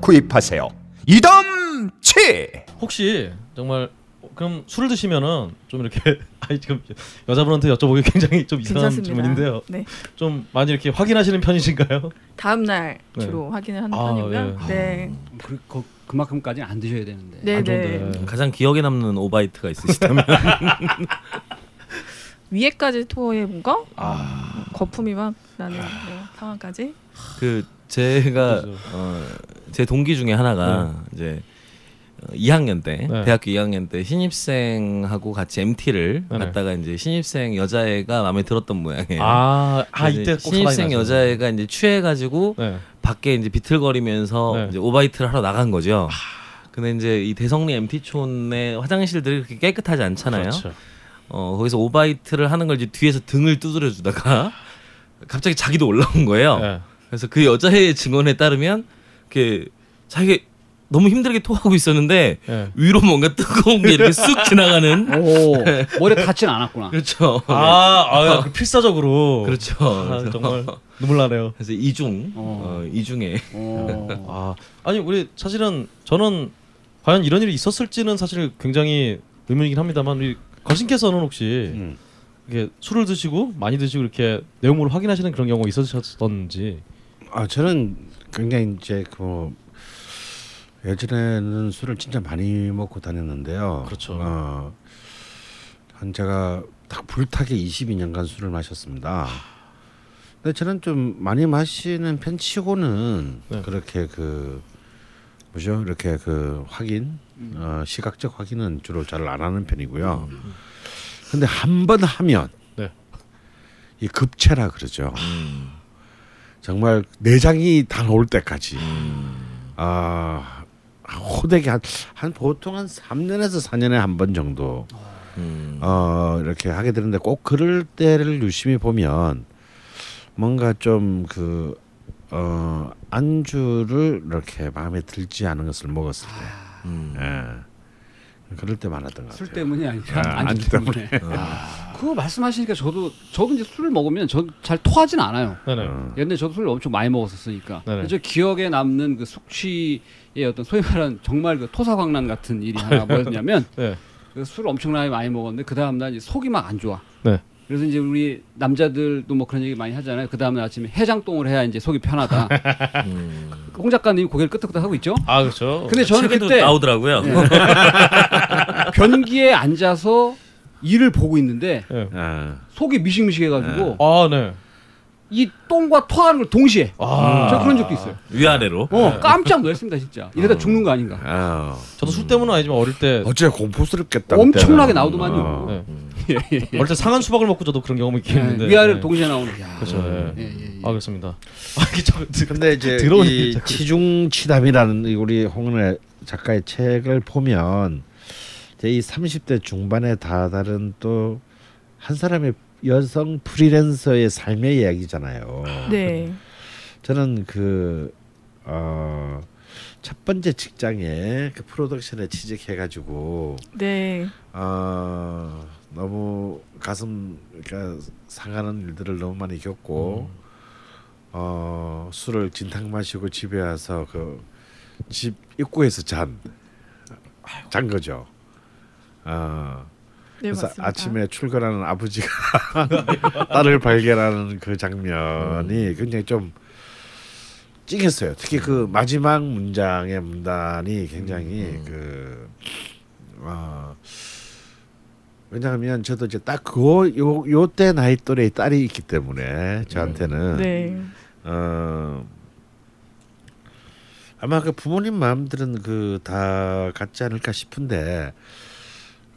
F: 구입하세요. 이담채.
A: 혹시 정말 그럼 술을 드시면은 좀 이렇게 아니 지금 여자분한테 여쭤보기 굉장히 좀 이상한
D: 괜찮습니다.
A: 질문인데요.
D: 네.
A: 좀 많이 이렇게 확인하시는 편이신가요?
D: 다음 날
A: 네.
D: 주로 확인을 하는
A: 아,
D: 편이고요.
A: 네.
D: 네.
C: 그, 그, 그만큼까지는 안 드셔야 되는데.
D: 네,
A: 안
D: 네.
A: 좋은데.
B: 가장 기억에 남는 오바이트가 있으시다면
D: 위에까지 토해 본 거?
A: 아.
D: 거품이 막 나는 네, 상황까지.
B: 그 제가. 어, 제 동기 중에 하나가 이제 어, 2학년 때
A: 네.
B: 대학교 2학년 때 신입생하고 같이 MT를
A: 네네.
B: 갔다가 이제 신입생 여자애가 마음에 들었던 모양이에요.
A: 아, 아 이때
B: 이제
A: 꼭
B: 신입생. 여자애가 이제 취해가지고
A: 네.
B: 밖에 이제 비틀거리면서
A: 네.
B: 이제 오바이트를 하러 나간 거죠. 근데 이제 이 대성리 MT촌의 화장실들이 그렇게 깨끗하지 않잖아요.
A: 그렇죠.
B: 어 거기서 오바이트를 하는 걸 이제 뒤에서 등을 두드려 주다가 갑자기 자기도 올라온 거예요.
A: 네.
B: 그래서 그 여자의 증언에 따르면 그 자기가 너무 힘들게 토하고 있었는데
A: 네.
B: 위로 뭔가 뜨거운 게 이렇게 쑥 지나가는
C: 오, 머리에 닿진 않았구나.
B: 그렇죠.
A: 아, 아, 그 필사적으로.
B: 그렇죠.
A: 아,
B: 그래서-
A: 정말 눈물 나네요.
B: 그래서 이중
C: 어.
B: 어, 이중에
C: 어.
A: 아, 아니 우리 사실은 저는 과연 이런 일이 있었을지는 사실 굉장히 의문이긴 합니다만 우리 거신께서는 혹시
E: 음.
A: 이렇게 술을 드시고 많이 드시고 이렇게 내용물을 확인하시는 그런 경우가 있으셨던지.
E: 아 저는 굉장히 이제 그 예전에는 술을 진짜 많이 먹고 다녔는데요.
A: 그렇죠.
E: 어, 한 제가 딱 불타게 22년간 술을 마셨습니다. 근데 저는 좀 많이 마시는 편 치고는
A: 네.
E: 그렇게 그 뭐죠? 이렇게 그 확인, 어, 시각적 확인은 주로 잘 안 하는 편이고요. 근데 한 번 하면
A: 네.
E: 이 급체라 그러죠.
B: 음,
E: 정말 내장이 다 나올 때까지
B: 음.
E: 아 호되게 한, 한 보통 한 3년에서 4년에 한 번 정도
B: 음.
E: 어 이렇게 하게 되는데 꼭 그럴 때를 유심히 보면 뭔가 좀 그 어, 안주를 이렇게 마음에 들지 않은 것을 먹었을 때,
B: 음.
E: 예. 그럴 때 많았던 것 같아요.
C: 술 때문이 아니라
E: 아,
C: 안주
E: 안주
C: 때문에. 그거 말씀하시니까 저도 저도 이제 술을 먹으면 저 잘 토하진 않아요.
A: 네네.
E: 어.
C: 옛날에 저도 술을 엄청 많이 먹었었으니까.
A: 네네.
C: 저 기억에 남는 그 숙취의 어떤 소위 말하는 정말 그 토사광난 같은 일이 하나 뭐였냐면
A: 네.
C: 그 술을 엄청나게 많이 먹었는데 그 다음 날 이제 속이 막 안 좋아.
A: 네.
C: 그래서 이제 우리 남자들도 뭐 그런 얘기 많이 하잖아요. 그 다음 날 아침에 해장똥을 해야 이제 속이 편하다.
B: 음.
C: 홍 작가님 고개를 끄덕끄덕 하고 있죠.
A: 아 그렇죠.
C: 근데 저는
B: 책에도
C: 그때
B: 나오더라고요.
C: 네. 변기에 앉아서 일을 보고 있는데
A: 네.
E: 아,
C: 속이 미식미식해가지고
A: 아 네.
C: 이 똥과 토하는 걸 동시에
A: 아.
C: 저 그런 적도 있어요.
B: 위아래로.
C: 어 깜짝 놀랐습니다 진짜. 이러다 죽는 거 아닌가.
E: 아,
A: 저도 술 때문은 아니지만 어릴 때
E: 어째 공포스럽겠다.
C: 엄청나게. 나오더만요.
E: 어.
A: 네.
C: 예, 예, 예.
A: 어릴 때 상한 수박을 먹고 저도 그런 경험이 있긴 있는데.
C: 위아래로
A: 네.
C: 동시에 나오는. 야.
A: 그렇죠. 네.
C: 예, 예, 예.
A: 아 그렇습니다. 아
E: 근데 이제 이 치중치담이라는 이 우리 홍은혜 작가의 책을 보면 이제 이 30대 중반에 다다른 또 한 사람의 여성 프리랜서의 삶의 이야기잖아요.
D: 네.
E: 저는 그 어, 첫 번째 직장에 그 프로덕션에 취직해가지고
D: 네.
E: 어, 너무 가슴 그러니까 상하는 일들을 너무 많이 겪고 어, 술을 진탕 마시고 집에 와서 그 집 입구에서 잔, 잔 거죠. 어,
D: 네,
E: 그래서
D: 맞습니다.
E: 아침에 출근하는 아버지가 딸을 발견하는 그 장면이 굉장히 좀 찡했어요. 특히 그 마지막 문장의 문단이 굉장히 그 어, 왜냐하면 저도 이제 딱 그거 요 요 때 나이 또래의 딸이 있기 때문에 저한테는
D: 네.
E: 어 아마 그 부모님 마음들은 그 다 같지 않을까 싶은데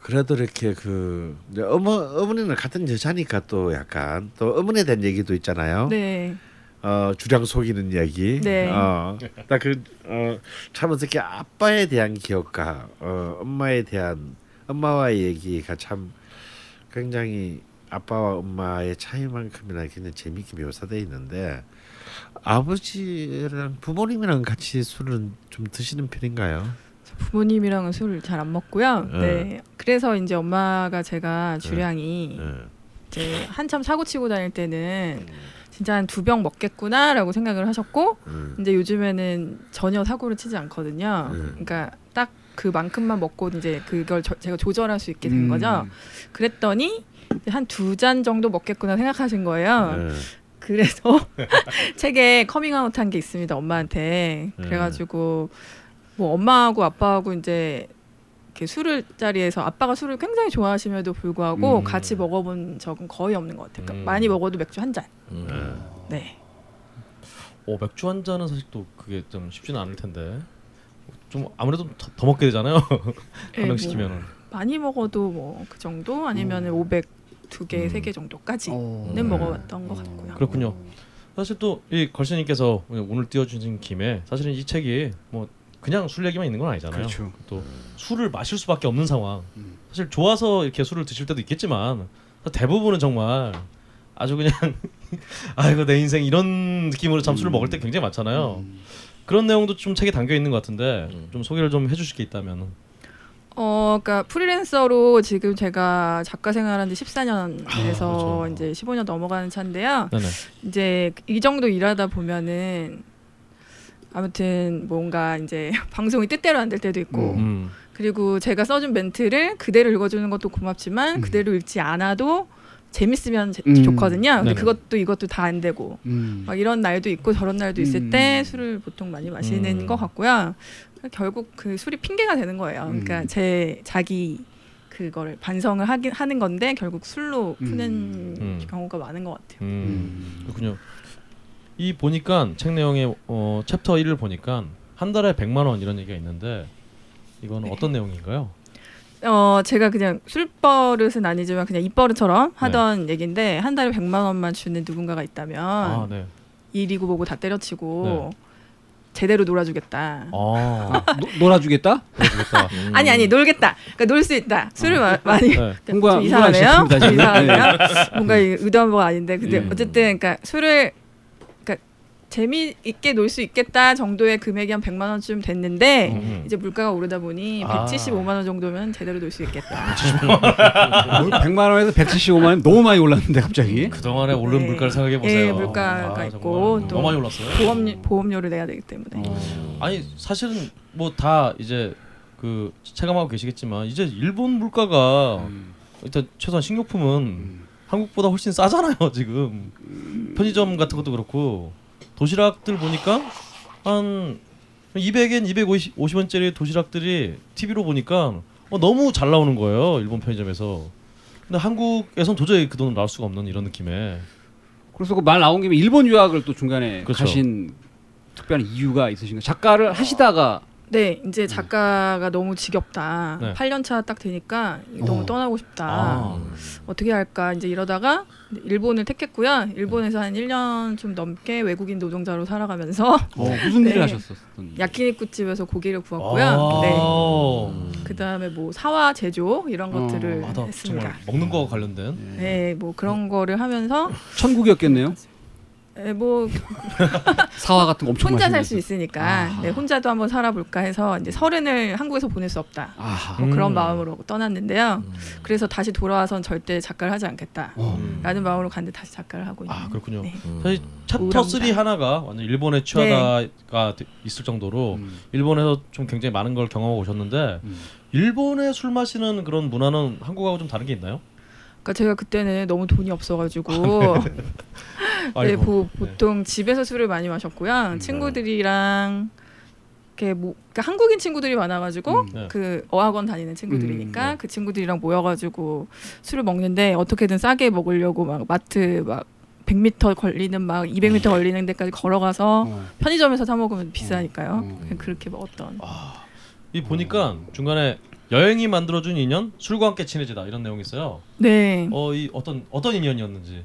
E: 그래도 이렇게 그 어머 어머니는 같은 여자니까 또 약간 또 어머니에 대한 얘기도 있잖아요.
D: 네.
E: 어, 주량 속이는 얘기.
D: 네.
E: 어, 나 그 어, 참 어떻게 아빠에 대한 기억과 어, 엄마에 대한 엄마와의 얘기가 참 굉장히 아빠와 엄마의 차이만큼이나 굉장히 재미있게 묘사되어 있는데 아버지랑 부모님이랑 같이 술은 좀 드시는 편인가요?
D: 부모님이랑은 술을 잘 안 먹고요.
E: 네.
D: 네. 그래서 이제 엄마가 제가 주량이
E: 예.
D: 이제 한참 사고 치고 다닐 때는 진짜 한 두 병 먹겠구나라고 생각을 하셨고
E: 음.
D: 이제 요즘에는 전혀 사고를 치지 않거든요.
E: 네.
D: 그러니까 딱 그만큼만 먹고 이제 그걸 저- 제가 조절할 수 있게 된
C: 음.
D: 거죠. 그랬더니 한 두 잔 정도 먹겠구나 생각하신 거예요.
E: 예.
D: 그래서 책에 커밍아웃 한 게 있습니다 엄마한테
E: 네.
D: 그래가지고 뭐 엄마하고 아빠하고 이제 이렇게 술을 자리에서 아빠가 술을 굉장히 좋아하심에도 불구하고
C: 음.
D: 같이 먹어본 적은 거의 없는 것 같아요. 그러니까
A: 음.
D: 많이 먹어도 맥주 한 잔.
B: 음.
D: 네.
A: 어 맥주 한 잔은 사실 또 그게 좀 쉽지는 않을 텐데 좀 아무래도 더, 더 먹게 되잖아요
D: 네, 한명뭐
A: 시키면은
D: 많이 먹어도 뭐 그 정도 아니면은 500 두 개,
A: 음.
D: 세개 정도까지는
C: 어.
D: 먹어봤던 것 같고요.
A: 그렇군요. 사실 또 이 걸신님께서 오늘 띄워주신 김에 사실은 이 책이 뭐 그냥 술 얘기만 있는 건 아니잖아요.
C: 그렇죠.
A: 또 술을 마실 수밖에 없는 상황.
C: 음.
A: 사실 좋아서 이렇게 술을 드실 때도 있겠지만 대부분은 정말 아주 그냥 아이고 내 인생 이런 느낌으로 참 술을
C: 음.
A: 먹을 때 굉장히 많잖아요.
C: 음.
A: 그런 내용도 좀 책에 담겨 있는 것 같은데
B: 음.
A: 좀 소개를 좀 해주실 게 있다면.
D: 어, 그러니까 프리랜서로 지금 제가 작가 생활한 지 14년
A: 아,
D: 돼서
A: 그렇죠.
D: 이제 15년 넘어가는 차인데요.
A: 네네.
D: 이제 이 정도 일하다 보면은 아무튼 뭔가 이제 방송이 뜻대로 안 될 때도 있고
C: 음.
A: 음.
D: 그리고 제가 써준 멘트를 그대로 읽어주는 것도 고맙지만
C: 음.
D: 그대로 읽지 않아도 재밌으면 제-
C: 음.
D: 좋거든요. 근데
A: 네네.
D: 그것도 이것도 다 안 되고
C: 음.
D: 막 이런 날도 있고 저런 날도 있을
C: 음.
D: 때 술을 보통 많이 마시는
A: 음.
D: 것 같고요. 결국 그 술이 핑계가 되는 거예요. 그러니까
C: 음.
D: 제 자기 그거를 반성을 하긴 하는 건데 결국 술로 푸는
A: 음.
D: 경우가 많은 것 같아요.
A: 음.
C: 음.
A: 그렇군요. 이 보니까 책 내용에 어, 챕터 1을 보니까 한 달에 100만 원 이런 얘기가 있는데 이거는
D: 네.
A: 어떤 내용인가요?
D: 어 제가 그냥 술버릇은 아니지만 그냥 입버릇처럼
A: 네.
D: 하던 얘기인데 한 달에 100만 원만 주는 누군가가 있다면
A: 아, 네.
D: 일이고 뭐고 다 때려치고 제대로 놀아주겠다.
A: 아,
C: 노, 놀아주겠다?
A: 그러겠다.
B: 음.
D: 아니 아니 놀겠다. 그러니까 놀 수 있다. 술을 마, 많이
A: 네.
C: 홍보하-
D: 좀 이상하네요.
C: 홍보하셨습니다,
D: 좀
C: 지금.
D: 이상하네요. 뭔가 이 의도한 바가 아닌데 근데
C: 네.
D: 어쨌든 그러니까 술을 그러니까 재미있게 놀 수 있겠다 정도의 금액이 한 100만 원쯤 됐는데
A: 음.
D: 이제 물가가 오르다 보니
A: 아.
D: 175만 원 정도면 제대로 놀 수 있겠다.
C: 100만 원에서 175만 원 너무 많이 올랐는데 갑자기.
A: 그 동안에 오른
D: 네.
A: 물가를 생각해 보세요.
D: 예, 물가가
A: 아,
D: 있고
A: 정말
D: 또
A: 너무 많이 올랐어요.
D: 보험 보험료를 내야 되기 때문에.
A: 아니 사실은 뭐 다 이제 그 체감하고 계시겠지만 이제 일본 물가가
C: 음.
A: 일단 최소한 식료품은 한국보다 훨씬 싸잖아요 지금 편의점 같은 것도 그렇고 도시락들 보니까 한 200엔 250원짜리 도시락들이 TV로 보니까 어, 너무 잘 나오는 거예요 일본 편의점에서 근데 한국에선 도저히 그 돈을 나올 수가 없는 이런 느낌에
C: 그래서 그 말 나온 김에 일본 유학을 또 중간에
A: 그렇죠.
C: 가신 특별한 이유가 있으신가요? 작가를 하시다가
D: 네, 이제 작가가 너무 지겹다.
A: 네.
D: 8년 차 딱 되니까 너무
C: 어.
D: 떠나고 싶다.
A: 아.
D: 어떻게 할까 이제 이러다가 일본을 택했고요. 일본에서 한 1년 좀 넘게 외국인 노동자로 살아가면서
C: 어, 무슨
D: 네.
C: 일을 하셨었던?
D: 야끼니쿠 집에서 고기를 구웠고요.
A: 아.
D: 네. 그다음에 뭐 사와 제조 이런
C: 어.
D: 것들을
A: 아, 나
D: 했습니다.
A: 정말 먹는 거와 관련된
D: 네, 뭐 그런 거를 하면서
C: 천국이었겠네요.
D: 네, 뭐
C: 사와 같은 거 엄청
D: 혼자 살. 수 있으니까
C: 아하.
D: 네, 혼자도 한번 살아볼까 해서 이제 서른을 한국에서 보낼 수 없다. 뭐 그런
A: 음.
D: 마음으로 떠났는데요. 그래서 다시 돌아와선 절대 작가를 하지 않겠다.
C: 어.
D: 라는 마음으로 갔는데 다시 작가를 하고 있는.
A: 아 그렇군요
D: 네.
A: 사실 챕터
D: 우울합니다.
A: 3 하나가 완전 일본에 취하다가 되- 있을 정도로
C: 음.
A: 일본에서 좀 굉장히 많은 걸 경험하고 오셨는데
C: 음.
A: 일본의 술 마시는 그런 문화는 한국하고 좀 다른 게 있나요?
D: 그러니까 제가 그때는 너무 돈이 없어가지고 네,
A: 아이고.
D: 보, 보통 집에서 술을 많이 마셨고요. 친구들이랑 이렇게 뭐 그러니까 한국인 친구들이 많아가지고
C: 음.
A: 네.
D: 그 어학원 다니는 친구들이니까
C: 음, 네.
D: 그 친구들이랑 모여가지고 술을 먹는데 어떻게든 싸게 먹으려고 막 마트 막 100m 걸리는 막 200m 걸리는 데까지 걸어가서
C: 어.
D: 편의점에서 사 먹으면 비싸니까요.
C: 어.
D: 그냥 그렇게 먹었던.
A: 이 보니까 중간에 여행이 만들어준 인연 술과 함께 친해지다 이런 내용이 있어요.
D: 네.
A: 어 이 어떤 어떤 인연이었는지.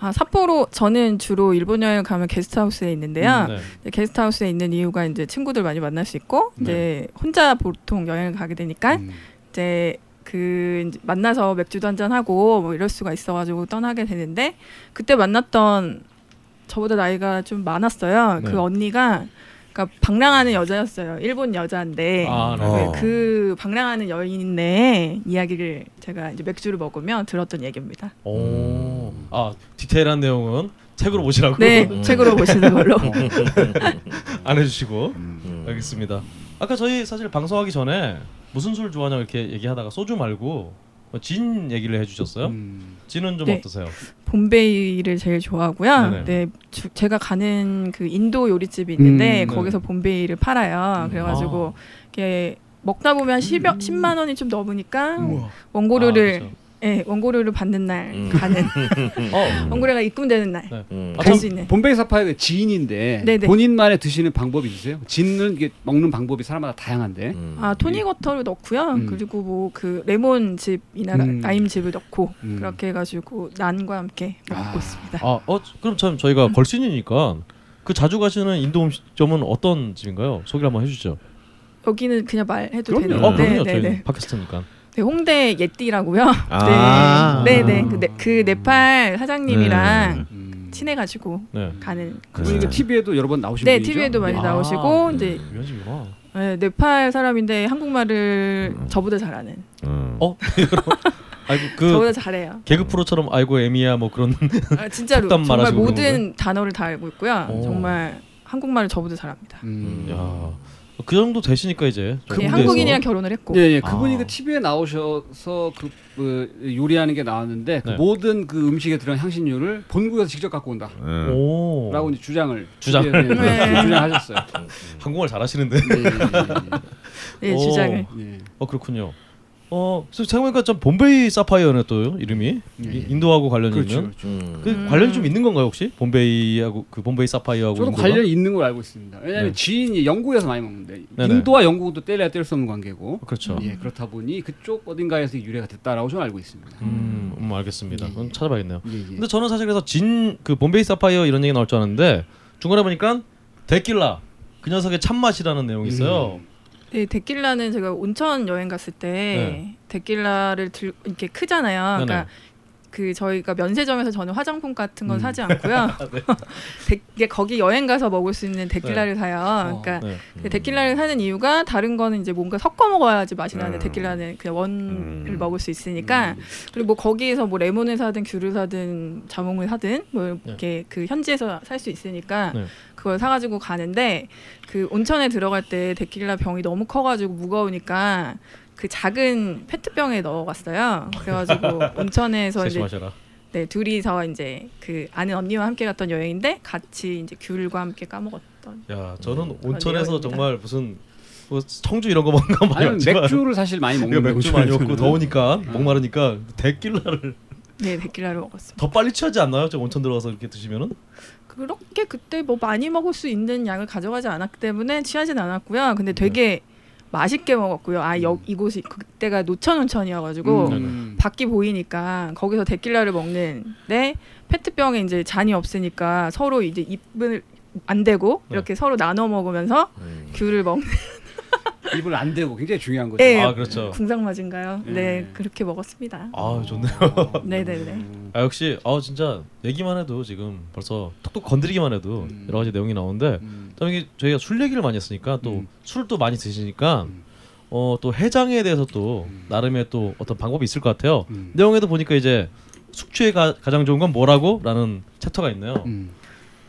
D: 아 삿포로 저는 주로 일본 여행 가면 게스트하우스에 있는데요.
A: 네.
D: 이제 게스트하우스에 있는 이유가 이제 친구들 많이 만날 수 있고 이제 혼자 보통 여행을 가게 되니까
C: 음.
D: 이제 그 이제 만나서 맥주도 한잔 하고 뭐 이럴 수가 있어가지고 떠나게 되는데 그때 만났던 저보다 나이가 좀 많았어요.
A: 네.
D: 그 언니가 그러니까 방랑하는 여자였어요. 일본 여자인데
A: 아, 네.
E: 어.
D: 네, 그 방랑하는 여인의 이야기를 제가 이제 맥주를 먹으며 들었던 얘기입니다.
A: 오. 아 디테일한 내용은 책으로 보시라고
D: 네, 책으로 보시는 걸로.
A: 안 해주시고
B: 음.
A: 알겠습니다. 아까 저희 사실 방송하기 전에 무슨 술 좋아하냐 이렇게 얘기하다가 소주 말고 뭐 진 얘기를 해주셨어요.
C: 음.
A: 진은 좀
D: 네.
A: 어떠세요?
D: 봄베이를 제일 좋아하고요.
A: 네네.
D: 네, 주- 제가 가는 그 인도 요리집이 있는데
C: 음, 네.
D: 거기서 봄베이를 팔아요. 그래가지고 이렇게 먹다 보면 10, 10만 원이 좀 넘으니까 원고료를
A: 아,
D: 예, 원고료를 받는 날
B: 음.
D: 가는
A: 어,
D: 원고료가 입금되는 날
A: 네.
B: 음.
A: 아,
D: 갈수 있는.
C: 봄베이 사파이어가 진인데
D: 네네.
C: 본인만의 드시는 방법이 있으세요? 진은 이게 먹는 방법이 사람마다 다양한데.
B: 음.
D: 아 토닉 워터를 넣고요.
C: 음.
D: 그리고 뭐 그 레몬 즙이나
C: 음.
D: 라임 즙을 넣고
C: 음.
D: 그렇게 해가지고 난과 함께 먹고
C: 아.
D: 있습니다.
A: 아, 어, 그럼 참 저희가 걸신이니까 그 자주 가시는 인도 음식점은 어떤 집인가요? 소개를 한번 해주죠.
D: 여기는 그냥 말해도
C: 그럼요.
D: 되는
A: 어, 그럼요.
D: 네, 네,
A: 저희
D: 네.
A: 팟캐스트니까.
D: 네, 홍대 예띠라고요.
E: 아.
D: 네, 네, 네. 그, 네, 그 네팔 사장님이랑
C: 음.
D: 친해가지고
A: 네.
D: 가는.
C: 그러니까
E: 네.
C: TV에도 여러 번 나오신
D: 네,
C: 분이죠.
D: TV에도 많이
A: 아,
D: 나오시고
A: 네.
D: 이제. 네, 네팔 사람인데 한국말을 저보다 잘하는.
E: 음.
A: 어? 아이고 그
D: 저보다 잘해요.
A: 개그 프로처럼 아이고 에미야 뭐 그런
D: 아, 진짜로 정말 모든 단어를 다 알고 있고요.
A: 오.
D: 정말 한국말을 저보다 잘합니다.
C: 음.
A: 야. 그 정도 되시니까 이제
D: 예,
A: 홍대에서.
D: 한국인이랑 결혼을 했고.
C: 예, 예. 그분이
A: 아.
C: 그 TV에 나오셔서 그, 그 요리하는 게 나왔는데 그
A: 네.
C: 모든 그 음식에 들어간 향신료를 본국에서 직접 갖고 온다라고
E: 음.
A: 오.
C: 이제 주장을
A: 주장.
C: TV에, 네,
D: 네.
C: 주장하셨어요.
A: 한국말 잘하시는데.
C: 예,
D: 네,
A: 오.
D: 주장을.
C: 예, 예.
A: 어 그렇군요. 어, 그래서 생각해보니까 좀 bombe이 사파이어네 또 이름이
C: 예,
A: 이-
C: 예.
A: 인도하고 관련이
C: 그렇죠.
A: 있는.
C: 그렇죠.
B: 음.
A: 그
D: 음.
A: 관련이 좀 있는 건가요 혹시? bombe이하고 그 bombe이 사파이어하고
C: 저도
A: 인도가?
C: 관련이 있는 걸 알고 있습니다. 왜냐하면
A: 네.
C: 지인이 영국에서 많이 먹는데
A: 네네.
C: 인도와 영국도 떼려야 뗄 수 없는 관계고
A: 그렇죠.
C: 예, 그렇다 보니 그쪽 어딘가에서 유래가 됐다라고 저는 알고 있습니다.
A: 음, 음 알겠습니다.
C: 예,
A: 그럼
C: 예.
A: 찾아봐야겠네요.
C: 예, 예.
A: 근데 저는 사실 그래서 진그 bombe이 사파이어 이런 얘기 나올 줄 알았는데 중간에 보니까 데킬라 그 녀석의 참맛이라는 내용이 있어요.
C: 음.
D: 네, 데킬라는 제가 온천 여행 갔을 때
A: 네.
D: 데킬라를 들 이렇게 크잖아요.
A: 네네.
D: 그러니까 그 저희가 면세점에서 저는 화장품 같은 건
C: 음.
D: 사지 않고요. 데, 이게 거기 여행 가서 먹을 수 있는 데킬라를 사요. 그러니까
A: 네.
D: 그 데킬라를 사는 이유가 다른 거는 이제 뭔가 섞어 먹어야지 맛이 나는
E: 음.
D: 데킬라는 그냥 원을
E: 음.
D: 먹을 수 있으니까 그리고 뭐 거기에서 뭐 레몬을 사든 귤을 사든 자몽을 사든 뭐 이렇게 그 현지에서 살 수 있으니까
A: 네.
D: 그걸 사가지고 가는데 그 온천에 들어갈 때 데킬라 병이 너무 커가지고 무거우니까 그 작은 페트병에 넣어갔어요. 그래가지고 온천에서 이제. 네 둘이서 이제 그 아는 언니와 함께 갔던 여행인데 같이 이제 귤과 함께 까먹었던.
A: 야, 저는
D: 음.
A: 온천에서. 정말 무슨 뭐 청주 이런 거 먹는 거 많이 먹지만
C: 맥주를 사실 많이 먹는
A: 맥주. 많이 먹고 더우니까 목마르니까 데킬라를
D: 네 데킬라를 먹었습니다.
A: 더 빨리 취하지 않나요? 저 온천 들어가서 이렇게 드시면은?
D: 그렇게 그때 뭐 많이 먹을 수 있는 양을 가져가지 않았기 때문에 취하진 않았고요. 근데 되게 맛있게 먹었고요. 아, 여, 이곳이 그때가 노천 온천이어가지고
C: 음.
D: 밖이 보이니까 거기서 데킬라를 먹는데 페트병에 이제 잔이 없으니까 서로 이제 입을 안 대고
A: 네.
D: 이렇게 서로 나눠 먹으면서
B: 음.
D: 귤을 먹는
C: 입을 안 대고 굉장히 중요한 거죠.
D: 네.
A: 아, 그렇죠.
D: 궁상맞은가요? 네,
C: 네.
D: 그렇게 먹었습니다.
A: 아, 좋네요.
D: 네네네.
A: 아, 역시 아 진짜 얘기만 해도 지금 벌써 톡톡 건드리기만 해도
C: 음.
A: 여러 가지 내용이 나오는데
C: 음.
A: 또 이게 저희가 술 얘기를 많이 했으니까 또
C: 음.
A: 술도 많이 드시니까
C: 음.
A: 어또 해장에 대해서 또
C: 음.
A: 나름의 또 어떤 방법이 있을 것 같아요.
C: 음.
A: 내용에도 보니까 이제 숙취에 가, 가장 좋은 건 뭐라고?라는 챕터가 있네요.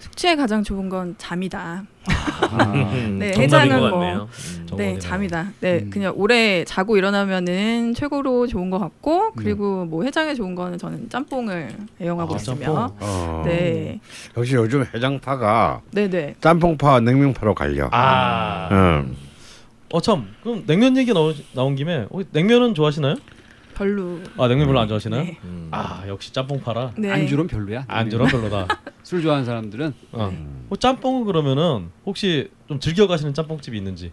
C: 음.
D: 숙취에 가장 좋은 건 잠이다.
C: 아.
B: 음,
D: 네, 해장은
B: 것
D: 뭐-.
B: 음.
A: 정-
D: 네. 잠이다. 네,
C: 음.
D: 그냥 오래 자고 일어나면은 최고로 좋은 것 같고 그리고 뭐 해장에 좋은 거는 저는 짬뽕을 애용하고
A: 아,
D: 있으며.
A: 짬뽕.
E: 어.
D: 네,
E: 역시 요즘 해장파가
D: 네, 네.
E: 짬뽕파와 냉면파로 갈려.
A: 아,
E: 음.
A: 어 참. 그럼 냉면 얘기 나오, 나온 김에 혹시 냉면은 좋아하시나요?
D: 별로.
A: 아 냉면 별로 안 좋아하시나요?
D: 네.
B: 음.
A: 아 역시 짬뽕 팔아.
D: 네.
C: 안주로는 별로야.
A: 안주로 별로다.
C: 술 좋아하는 사람들은
A: 어.
D: 네.
A: 뭐 짬뽕은 그러면은 혹시 좀 즐겨 가시는 짬뽕집이 있는지?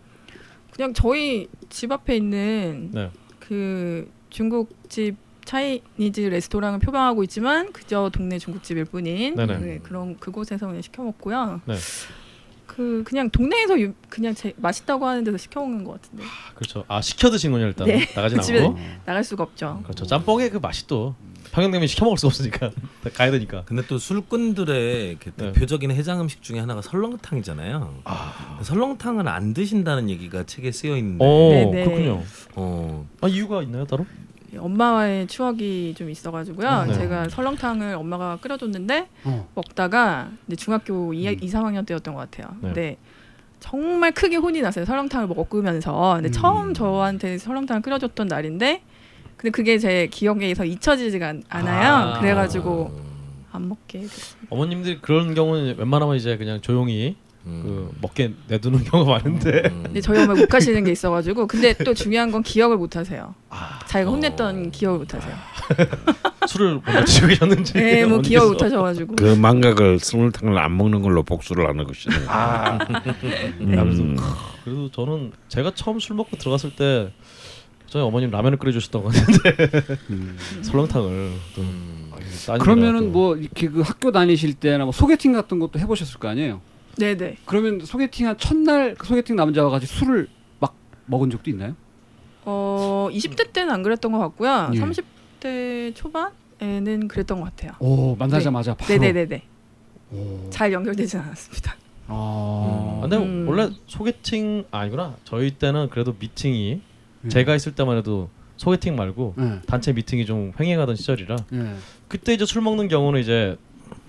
D: 그냥 저희 집 앞에 있는
A: 네.
D: 그 중국집 차이니즈 레스토랑을 표방하고 있지만 그저 동네 중국집일 뿐인.
A: 네,
D: 그런 그곳에서 그냥 시켜 먹고요.
A: 네.
D: 그 그냥 동네에서 유, 그냥 제, 맛있다고 하는 데서 시켜 먹는 것 같은데
A: 그렇죠. 아 시켜 드신군요 일단
D: 네.
A: 나가진
D: 그 집에
A: 않고.
D: 나갈 수가 없죠.
A: 그렇죠. 짬뽕의 그 맛이 또 평양냉면 시켜 먹을 수 없으니까 가야 되니까.
B: 근데 또 술꾼들의 그
A: 네.
B: 대표적인 해장 음식 중에 하나가 설렁탕이잖아요. 설렁탕을 안 드신다는 얘기가 책에 쓰여 있는데.
A: 어
D: 네네.
A: 그렇군요.
B: 어.
A: 아 이유가 있나요 따로?
D: 엄마와의 추억이 좀 있어가지고요.
A: 네.
D: 제가 설렁탕을 엄마가 끓여줬는데
C: 어.
D: 먹다가 이제 중학교 2,
C: 음.
D: 2, 3학년 때였던 것 같아요.
A: 네.
D: 근데 정말 크게 혼이 났어요. 설렁탕을 먹으면서. 근데
C: 음.
D: 처음 저한테 설렁탕을 끓여줬던 날인데 근데 그게 제 기억에서 잊혀지지가 않- 않아요.
A: 아.
D: 그래가지고 안 먹게 됐어요.
A: 어머님들이 그런 경우는 웬만하면 이제 그냥 조용히
B: 음.
A: 그 먹게 내두는 경우가 많은데.
B: 음.
D: 근데 저희 엄마 못 가시는 게 있어가지고 근데 또 중요한 건 기억을 못 하세요.
A: 아,
D: 자기가 혼냈던
B: 어.
D: 기억을 못 하세요.
A: 술을 못 드시고 계셨는지.
D: 네, 뭐. 기억을 못 하셔가지고.
E: 그 망각을 스물탕을 안 먹는 걸로 복수를 하는 것이네.
A: 아,
E: 음.
A: 그래서 그래도 저는 제가 처음 술 먹고 들어갔을 때 저희 어머님 라면을 끓여주셨던 것 같은데
C: 음.
A: 설렁탕을 또
B: 음.
C: 그러면은 뭐 이렇게 그 학교 다니실 때나 뭐 소개팅 같은 것도 해보셨을 거 아니에요?
D: 네네.
C: 그러면 소개팅한 첫날 그 소개팅 남자와 같이 술을 막 먹은 적도 있나요?
D: 어 20대 때는 안 그랬던 것 같고요.
C: 예.
D: 30대 초반에는 그랬던 것 같아요.
C: 오 만나자마자 바로.
D: 네네네네.
C: 오.
D: 잘 연결되진 않았습니다.
C: 아.
A: 근데
D: 음.
A: 원래 소개팅 아니구나. 저희 때는 그래도 미팅이
C: 예.
A: 제가 있을 때만 해도 소개팅 말고
C: 예.
A: 단체 미팅이 좀 횡행하던 시절이라
C: 예.
A: 그때 이제 술 먹는 경우는 이제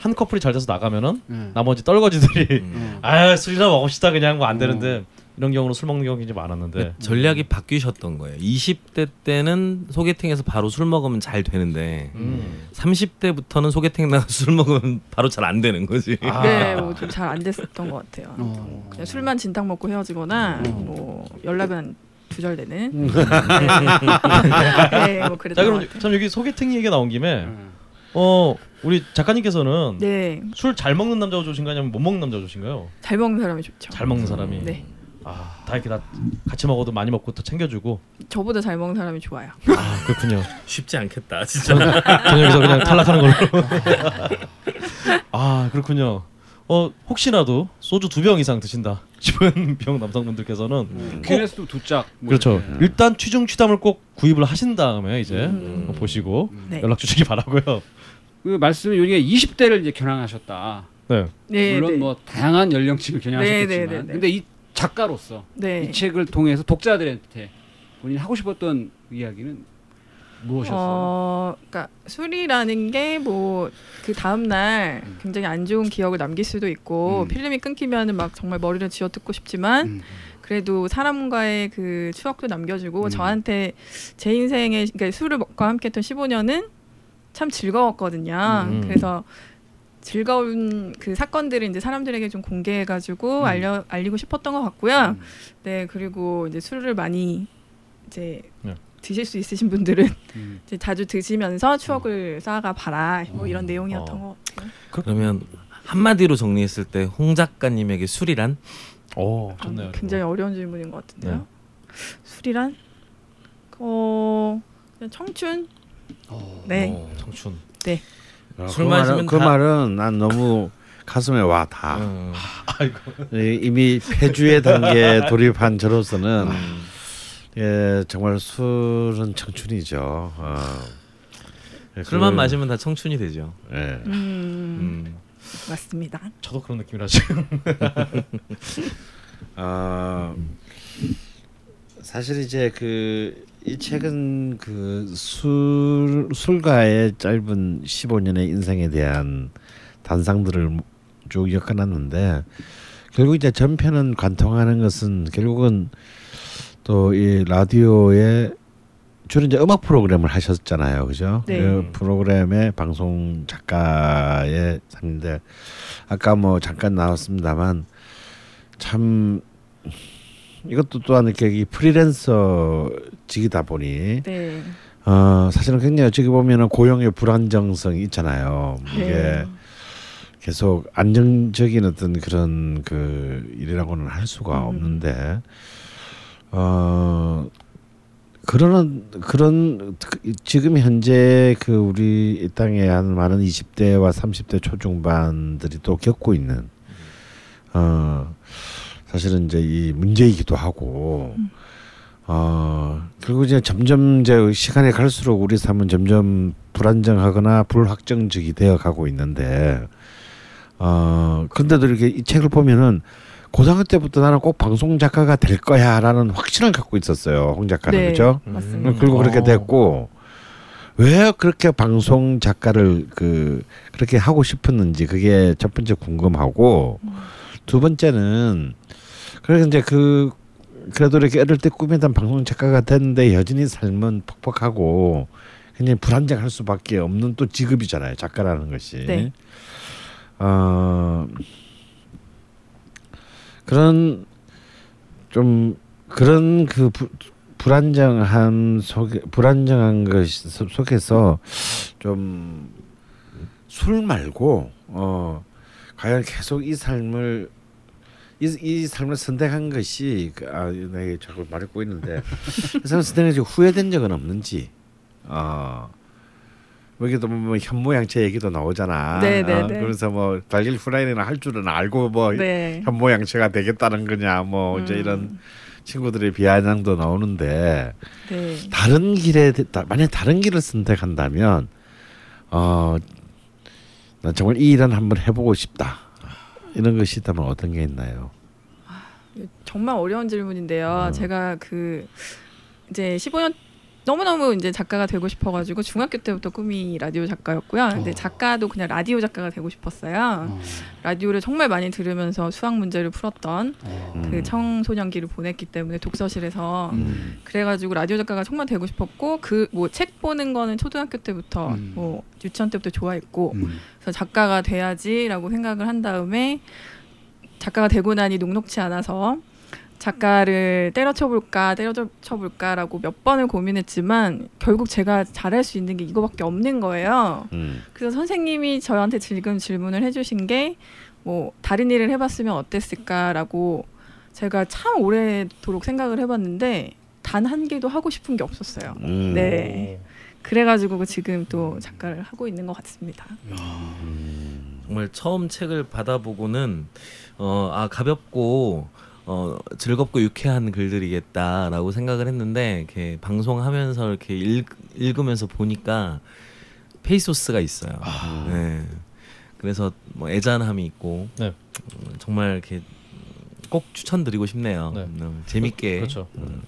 A: 한 커플이 잘 돼서 나가면은
C: 예.
A: 나머지 떨거지들이
B: 음.
C: 어.
A: 아 술이나 먹읍시다 그냥 뭐안
C: 어.
A: 되는데 이런 경우로 술 먹는 경우가 많았는데
B: 그 전략이 바뀌셨던 거예요. 20대 때는 소개팅에서 바로 술 먹으면 잘 되는데
A: 음.
B: 30대부터는 소개팅 나가 술 먹으면 바로 잘 안 되는 거지.
A: 아.
D: 네, 뭐 좀 잘 안 됐었던 것 같아요.
C: 어.
D: 그냥 술만 진탕 먹고 헤어지거나
C: 어.
D: 뭐 연락은 두절되는.
C: 음.
D: 네,
A: 뭐자
D: 그랬던
A: 그럼. 참 여기 소개팅 얘기가 나온 김에
C: 예.
A: 어 우리 작가님께서는
D: 네,
A: 술 잘 먹는 남자가 좋으신가요 아니면 못 먹는 남자가 좋으신가요?
D: 잘 먹는 사람이 좋죠.
A: 잘 먹는 사람이
D: 네,
A: 아 다 이렇게 다 같이 먹어도 많이 먹고 또 챙겨주고
D: 저보다 잘 먹는 사람이 좋아요.
A: 아 그렇군요.
B: 쉽지 않겠다, 진짜.
A: 저는 여기서 그냥 탈락하는 걸로. 아 그렇군요. 어 혹시라도 소주 두 병 이상 드신다 싶은 병 남성분들께서는
C: 음. 퀴네스도 두 짝. 뭐
A: 그렇죠.
C: 이렇게.
A: 일단 취중 취담을 꼭 구입을 하신 다음에 이제
D: 음.
A: 보시고
D: 네,
A: 연락 주시기 바라고요.
C: 그 말씀은 우리가 20대를 이제 겨냥하셨다.
A: 네.
D: 네,
C: 물론
D: 네.
C: 뭐 다양한 연령층을 겨냥하셨겠지만,
D: 네, 네, 네, 네.
C: 근데 이 작가로서
D: 네.
C: 이 책을 통해서 독자들한테 본인이 하고 싶었던 이야기는 무엇이었어요?
D: 어, 그러니까 술이라는 게 뭐 그 다음 날
C: 음.
D: 굉장히 안 좋은 기억을 남길 수도 있고
C: 음.
D: 필름이 끊기면은 막 정말 머리를 쥐어뜯고 싶지만
C: 음.
D: 그래도 사람과의 그 추억도 남겨주고
C: 음.
D: 저한테 제 인생에 그러니까 술과 함께했던 15년은 참 즐거웠거든요.
A: 음.
D: 그래서 즐거운 그 사건들을 이제 사람들에게 좀 공개해가지고
C: 음.
D: 알려 알리고 싶었던 것 같고요.
C: 음.
D: 네 그리고 이제 술을 많이 이제
A: 네.
D: 드실 수 있으신 분들은
C: 음.
D: 이제 자주 드시면서 추억을 쌓아가 봐라 뭐 이런 내용이었던
A: 어.
D: 것 같아요.
B: 그러면 한마디로 정리했을 때 홍 작가님에게 술이란?
A: 오
D: 아,
A: 좋네요.
D: 굉장히 어려운 질문인 것 같은데요.
A: 네.
D: 술이란 어 그냥 청춘.
C: 어.
D: 네.
A: 오, 청춘.
E: 어, 술그
B: 마시면
E: 말은, 그
B: 다-
E: 말은 난 너무 가슴에 와 다.
B: 음.
A: 아이고.
E: 이- 이미 폐주의 단계에 돌입한 저로서는
B: 음.
E: 예 정말 술은 청춘이죠. 어. 예,
B: 술만
E: 그-
B: 마시면 다 청춘이 되죠.
E: 예.
D: 음,
B: 음.
D: 맞습니다.
A: 저도 그런 느낌이라 지금.
E: 어, 사실 이제 그 이 책은 그 술 술과의 짧은 15년의 인생에 대한 단상들을 쭉 엮어놨는데 결국 이제 전편은 관통하는 것은 결국은 또 이 라디오에 주로 이제 음악 프로그램을 하셨잖아요, 그죠?
D: 네.
E: 그 프로그램의 방송 작가의 삶인데 아까 뭐 잠깐 나왔습니다만 참 이것도 또한 이렇게 이 프리랜서직이다 보니
D: 네.
E: 어 사실은 굉장히 어떻게 보면은 고용의 불안정성이 있잖아요. 이게
D: 네.
E: 계속 안정적인 어떤 그런 그 일이라고는 할 수가
D: 음.
E: 없는데 어 그런 그런 그- 지금 현재 그 우리 이 땅에 한 많은 20대와 30대 초중반들이 또 겪고 있는 어 사실은 이제 이 문제이기도 하고 어 결국 이제 점점 이제 시간이 갈수록 우리 삶은 점점 불안정하거나 불확정적이 되어 가고 있는데 어 근데도 이렇게 이 책을 보면은 고등학교 때부터 나는 꼭 방송 작가가 될 거야라는 확신을 갖고 있었어요 홍 작가는
D: 네.
E: 그죠?
D: 맞습니다.
E: 그리고 그렇게
A: 어.
E: 됐고 왜 그렇게 방송 작가를 그 그렇게 하고 싶었는지 그게 첫 번째 궁금하고 두 번째는 그래서 이제 그 그래도 이렇게 어릴 때 꿈이던 방송 작가가 됐는데 여전히 삶은 퍽퍽하고 굉장히 불안정할 수밖에 없는 또 직업이잖아요 작가라는 것이
D: 네.
E: 어 그런 좀 그런 그 부, 불안정함 속에 불안정한 것 속- 속에서 좀 술 말고 어 과연 계속 이 삶을 이, 이 삶을 선택한 것이 그, 아 내가 자꾸 말을 꼬이는데 이 삶을 선택한 것이 후회된 적은 없는지 어 여기도 뭐 현모양처 얘기도 나오잖아.
D: 네, 네,
E: 어,
D: 네.
E: 그래서 뭐 달걀 후라이나 할 줄은 알고 뭐
D: 네.
E: 현모양처가 되겠다는 거냐 뭐 이제
D: 음.
E: 이런 친구들의 비아냥도 나오는데
D: 네.
E: 다른 길에 다- 만약 다른 길을 선택한다면 어, 난 정말 이 일은 한번 해보고 싶다 이런 것이 있다면 어떤 게 있나요?
D: 정말 어려운 질문인데요.
E: 어.
D: 제가 그 이제 15년 너무너무 이제 작가가 되고 싶어가지고 중학교 때부터 꿈이 라디오 작가였고요. 근데
C: 어.
D: 작가도 그냥 라디오 작가가 되고 싶었어요.
C: 어.
D: 라디오를 정말 많이 들으면서 수학 문제를 풀었던
C: 어.
D: 그
E: 음.
D: 청소년기를 보냈기 때문에 독서실에서
C: 음.
D: 그래가지고 라디오 작가가 정말 되고 싶었고 그 뭐 책 보는 거는 초등학교 때부터
C: 음.
D: 뭐 유치원 때부터 좋아했고
C: 음.
D: 그래서 작가가 돼야지라고 생각을 한 다음에 작가가 되고 나니 녹록치 않아서 작가를 때려쳐볼까 때려쳐볼까라고 몇 번을 고민했지만 결국 제가 잘할 수 있는 게 이거밖에 없는 거예요.
E: 음.
D: 그래서 선생님이 저한테 지금 질문을 해주신 게 뭐 다른 일을 해봤으면 어땠을까라고 제가 참 오래도록 생각을 해봤는데 단 한 개도 하고 싶은 게 없었어요.
E: 음.
D: 네. 그래가지고 그 지금 또 작가를 하고 있는 것 같습니다.
B: 정말 처음 책을 받아보고는 어, 아 가볍고 어, 즐겁고 유쾌한 글들이겠다라고 생각을 했는데 이렇게 방송하면서 이렇게 읽, 읽으면서 보니까 페이소스가 있어요. 네. 그래서 뭐 애잔함이 있고
A: 네.
B: 어, 정말 이렇게 꼭 추천드리고 싶네요.
A: 네.
B: 음, 재밌게
A: 그렇죠.
B: 음,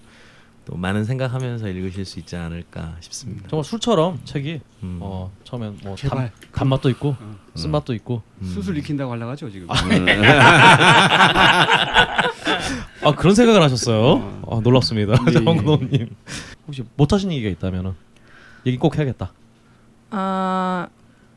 B: 또 많은 생각하면서 읽으실 수 있지 않을까 싶습니다.
A: 정말 술처럼 책이
B: 음.
A: 어 처음엔 뭐
C: 제발.
A: 단, 단맛도 있고
C: 어.
A: 쓴맛도 있고
B: 음.
C: 수술 익힌다고 하려고 하죠 지금.
A: 아 그런 생각을 하셨어요? 아, 놀랍습니다,
C: 예, 예.
A: 정근호님. 혹시 못하신 얘기가 있다면은 얘기 꼭 해야겠다.
D: 아,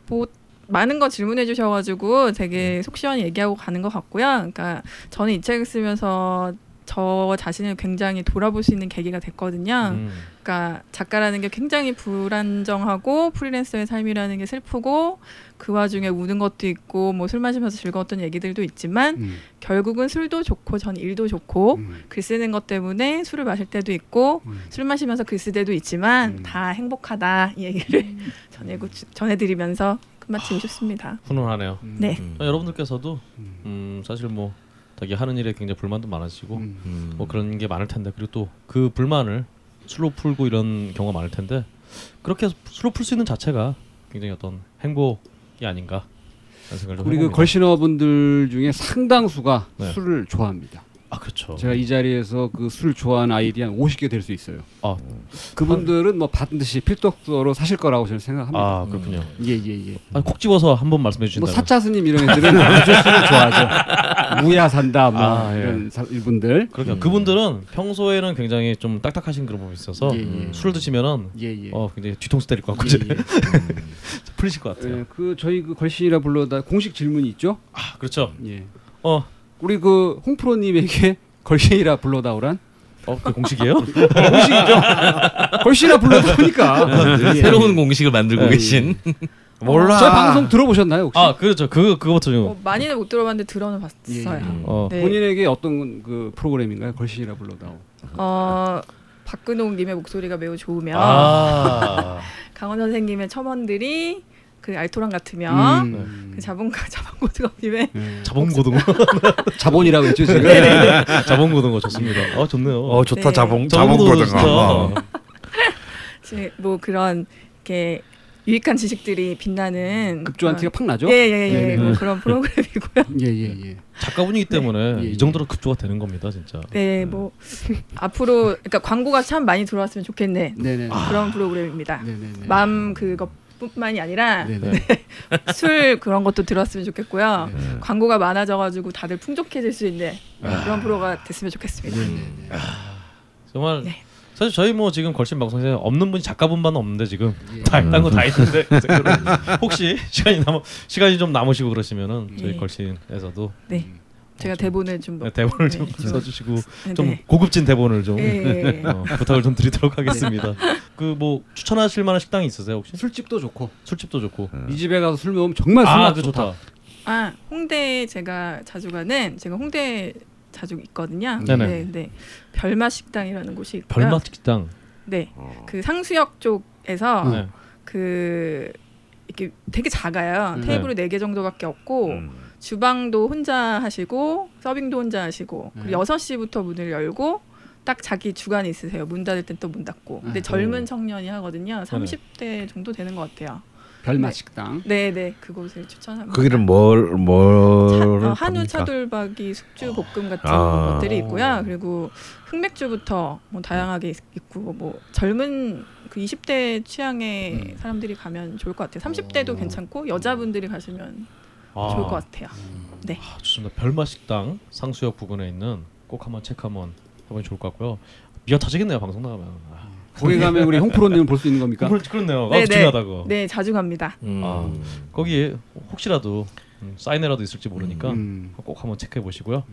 D: 뭐 많은 거 질문해 주셔가지고 되게 속 시원히 얘기하고 가는 것 같고요. 그러니까 저는 이 책을 쓰면서 저 자신을 굉장히 돌아볼 수 있는 계기가 됐거든요.
A: 음.
D: 그러니까 작가라는 게 굉장히 불안정하고 프리랜서의 삶이라는 게 슬프고 그 와중에 우는 것도 있고 뭐 술 마시면서 즐거웠던 얘기들도 있지만
C: 음.
D: 결국은 술도 좋고 전 일도 좋고
C: 음.
D: 글 쓰는 것 때문에 술을 마실 때도 있고
C: 음.
D: 술 마시면서 글 쓸 때도 있지만
C: 음.
D: 다 행복하다 이 얘기를 전해고 전해드리면서 끝마치고 싶습니다.
A: 훈훈하네요.
C: 음.
D: 네.
B: 음.
A: 어, 여러분들께서도
C: 음.
A: 음, 사실 뭐 자기 하는 일에 굉장히 불만도 많으시고
C: 음.
B: 음.
A: 뭐 그런 게 많을 텐데 그리고 또 그 불만을 술로 풀고 이런 경우가 많을 텐데 그렇게 술로 풀 수 있는 자체가 굉장히 어떤 행복이 아닌가
C: 우리 그. 걸신어분들 중에 상당수가
A: 네.
C: 술을 좋아합니다.
A: 아 그렇죠.
C: 제가 이 자리에서 그 술 좋아하는 아이들이 한 50개 될 수 있어요.
A: 아,
C: 그분들은 뭐 반드시 필독서로 사실 거라고 저는 생각합니다.
A: 아 그렇군요.
C: 예예 예.
A: 아, 콕 집어서 한번 말씀해
C: 뭐
A: 주신다면
C: 사차스님 이런 애들은 아주 술을 좋아하죠. 무야 산다 뭐
A: 아, 예.
C: 이런 사, 이분들.
A: 그러니까
B: 음.
A: 그분들은 평소에는 굉장히 좀 딱딱하신 그런 부분이 있어서
C: 예, 예.
A: 술을 드시면은. 어 굉장히 뒤통수 때릴 것 같고
C: 예, 예.
A: 풀리실 것 같아요.
C: 예, 그 저희 그 걸신이라 불러다 공식 질문이 있죠.
A: 아 그렇죠.
C: 예.
A: 어,
C: 우리 그 홍프로님에게 걸신이라 불러다오란
A: 어, 그 공식이에요?
C: 공식이죠. 걸신이라 불러다오니까 예.
B: 새로운 공식을 만들고
C: 예,
B: 계신
E: 몰라.
C: 저희 방송 들어보셨나요 혹시?
A: 아 그렇죠. 그 그거부터 좀.
D: 뭐 많이는 못 들어봤는데 들어는 봤어요.
C: 예, 예.
A: 어,
D: 네.
C: 본인에게 어떤 그 프로그램인가요? 걸신이라 불러다오.
D: 어 박근홍님의 목소리가 매우 좋으면
A: 아.
D: 강원 선생님의 첨언들이 그 알토란 같으면
C: 음.
D: 그 자본가 자본고등어님의
C: 네.
A: 자본고등어.
C: 자본이라고 했죠 지금.
A: 자본고등어 좋습니다. 아 좋네요.
E: 어 좋다
D: 네.
E: 자봉
A: 자본고등어.
D: 지- 뭐 그런 이렇게 유익한 지식들이 빛나는
C: 급조한 티가 팍 나죠?
D: 예예예
C: 네네.
D: 뭐 그런 프로그램이고요.
C: 예예 예.
A: 작가분이기 때문에
C: 예, 예.
A: 이 정도로 급조가 되는 겁니다, 진짜.
D: 네, 뭐 앞으로 그러니까 광고가 참 많이 들어왔으면 좋겠네
C: 네네.
D: 그런 프로그램입니다.
C: 네네네.
D: 맘 그것 뿐만이 아니라
C: 네네.
D: 술 그런 것도 들었으면 좋겠고요.
C: 네.
D: 광고가 많아져가지고 다들 풍족해질 수 있는 그런 프로가 됐으면 좋겠습니다.
C: 네네네.
A: 정말
D: 네.
A: 사실 저희 뭐 지금 걸신 방송에 없는 분이 작가분만 없는데 지금
C: 예.
A: 다딴 거다 있는데 혹시 시간이 남 시간이 좀 남으시고 그러시면은 저희
D: 예.
A: 걸신에서도
D: 네, 제가 대본을 좀
A: 네, 대본을
D: 네,
A: 좀
D: 좀-
A: 써주시고
D: 네,
A: 좀
D: 네.
A: 고급진 대본을 좀
D: 예, 예.
A: 어, 부탁을 좀 드리도록 하겠습니다. 그 뭐 추천하실 만한 식당이 있으세요 혹시?
C: 술집도 좋고
A: 술집도 좋고.
C: 이 집에 가서 술 먹으면 정말
A: 아,
C: 술맛
A: 그
C: 좋다.
A: 좋다.
D: 아 홍대 제가 자주 가는 제가 홍대 자주 있거든요.
A: 네네.
D: 네, 네. 별맛 식당이라는 곳이 있고요.
A: 별맛 식당.
D: 네, 그 상수역 쪽에서
A: 네.
D: 그 이렇게 되게 작아요.
C: 네.
D: 테이블이 네 개 정도밖에 없고
E: 음.
D: 주방도 혼자 하시고 서빙도 혼자 하시고
C: 네.
D: 그리고 6시부터 문을 열고 딱 자기 주관이 있으세요. 문 닫을 땐 또 문 닫고. 근데
C: 네.
D: 젊은 청년이 하거든요. 30대 정도 되는 것 같아요.
C: 별맛
D: 네.
C: 식당.
D: 네, 네. 그곳을 추천합니다.
E: 거기는 뭘 뭘.
D: 차- 어, 한우? 차돌박이 숙주 볶음 같은
E: 아.
D: 것들이 있고요. 그리고 흑맥주부터 뭐 다양하게 있- 있고 뭐 젊은 그 20대 취향의 사람들이 가면 좋을 것 같아요. 30대도
C: 어.
D: 괜찮고 여자분들이 가시면
A: 아,
D: 좋을 것 같아요. 네.
A: 아, 좋습니다. 별맛 식당 상수역 부근에 있는 꼭 한번 체크 한번 해보면 좋을 것 같고요. 미어 터지겠네요 방송 나가면. 아,
C: 거기 가면 우리 홍프로님을 볼 수 있는 겁니까?
A: 그렇, 그렇네요.
D: 네,
A: 아,
D: 네.
A: 중요하다고.
D: 네, 자주 갑니다.
B: 음.
A: 아, 거기 혹시라도 음, 사인회라도 있을지 모르니까
C: 음.
A: 꼭 한번 체크해 보시고요.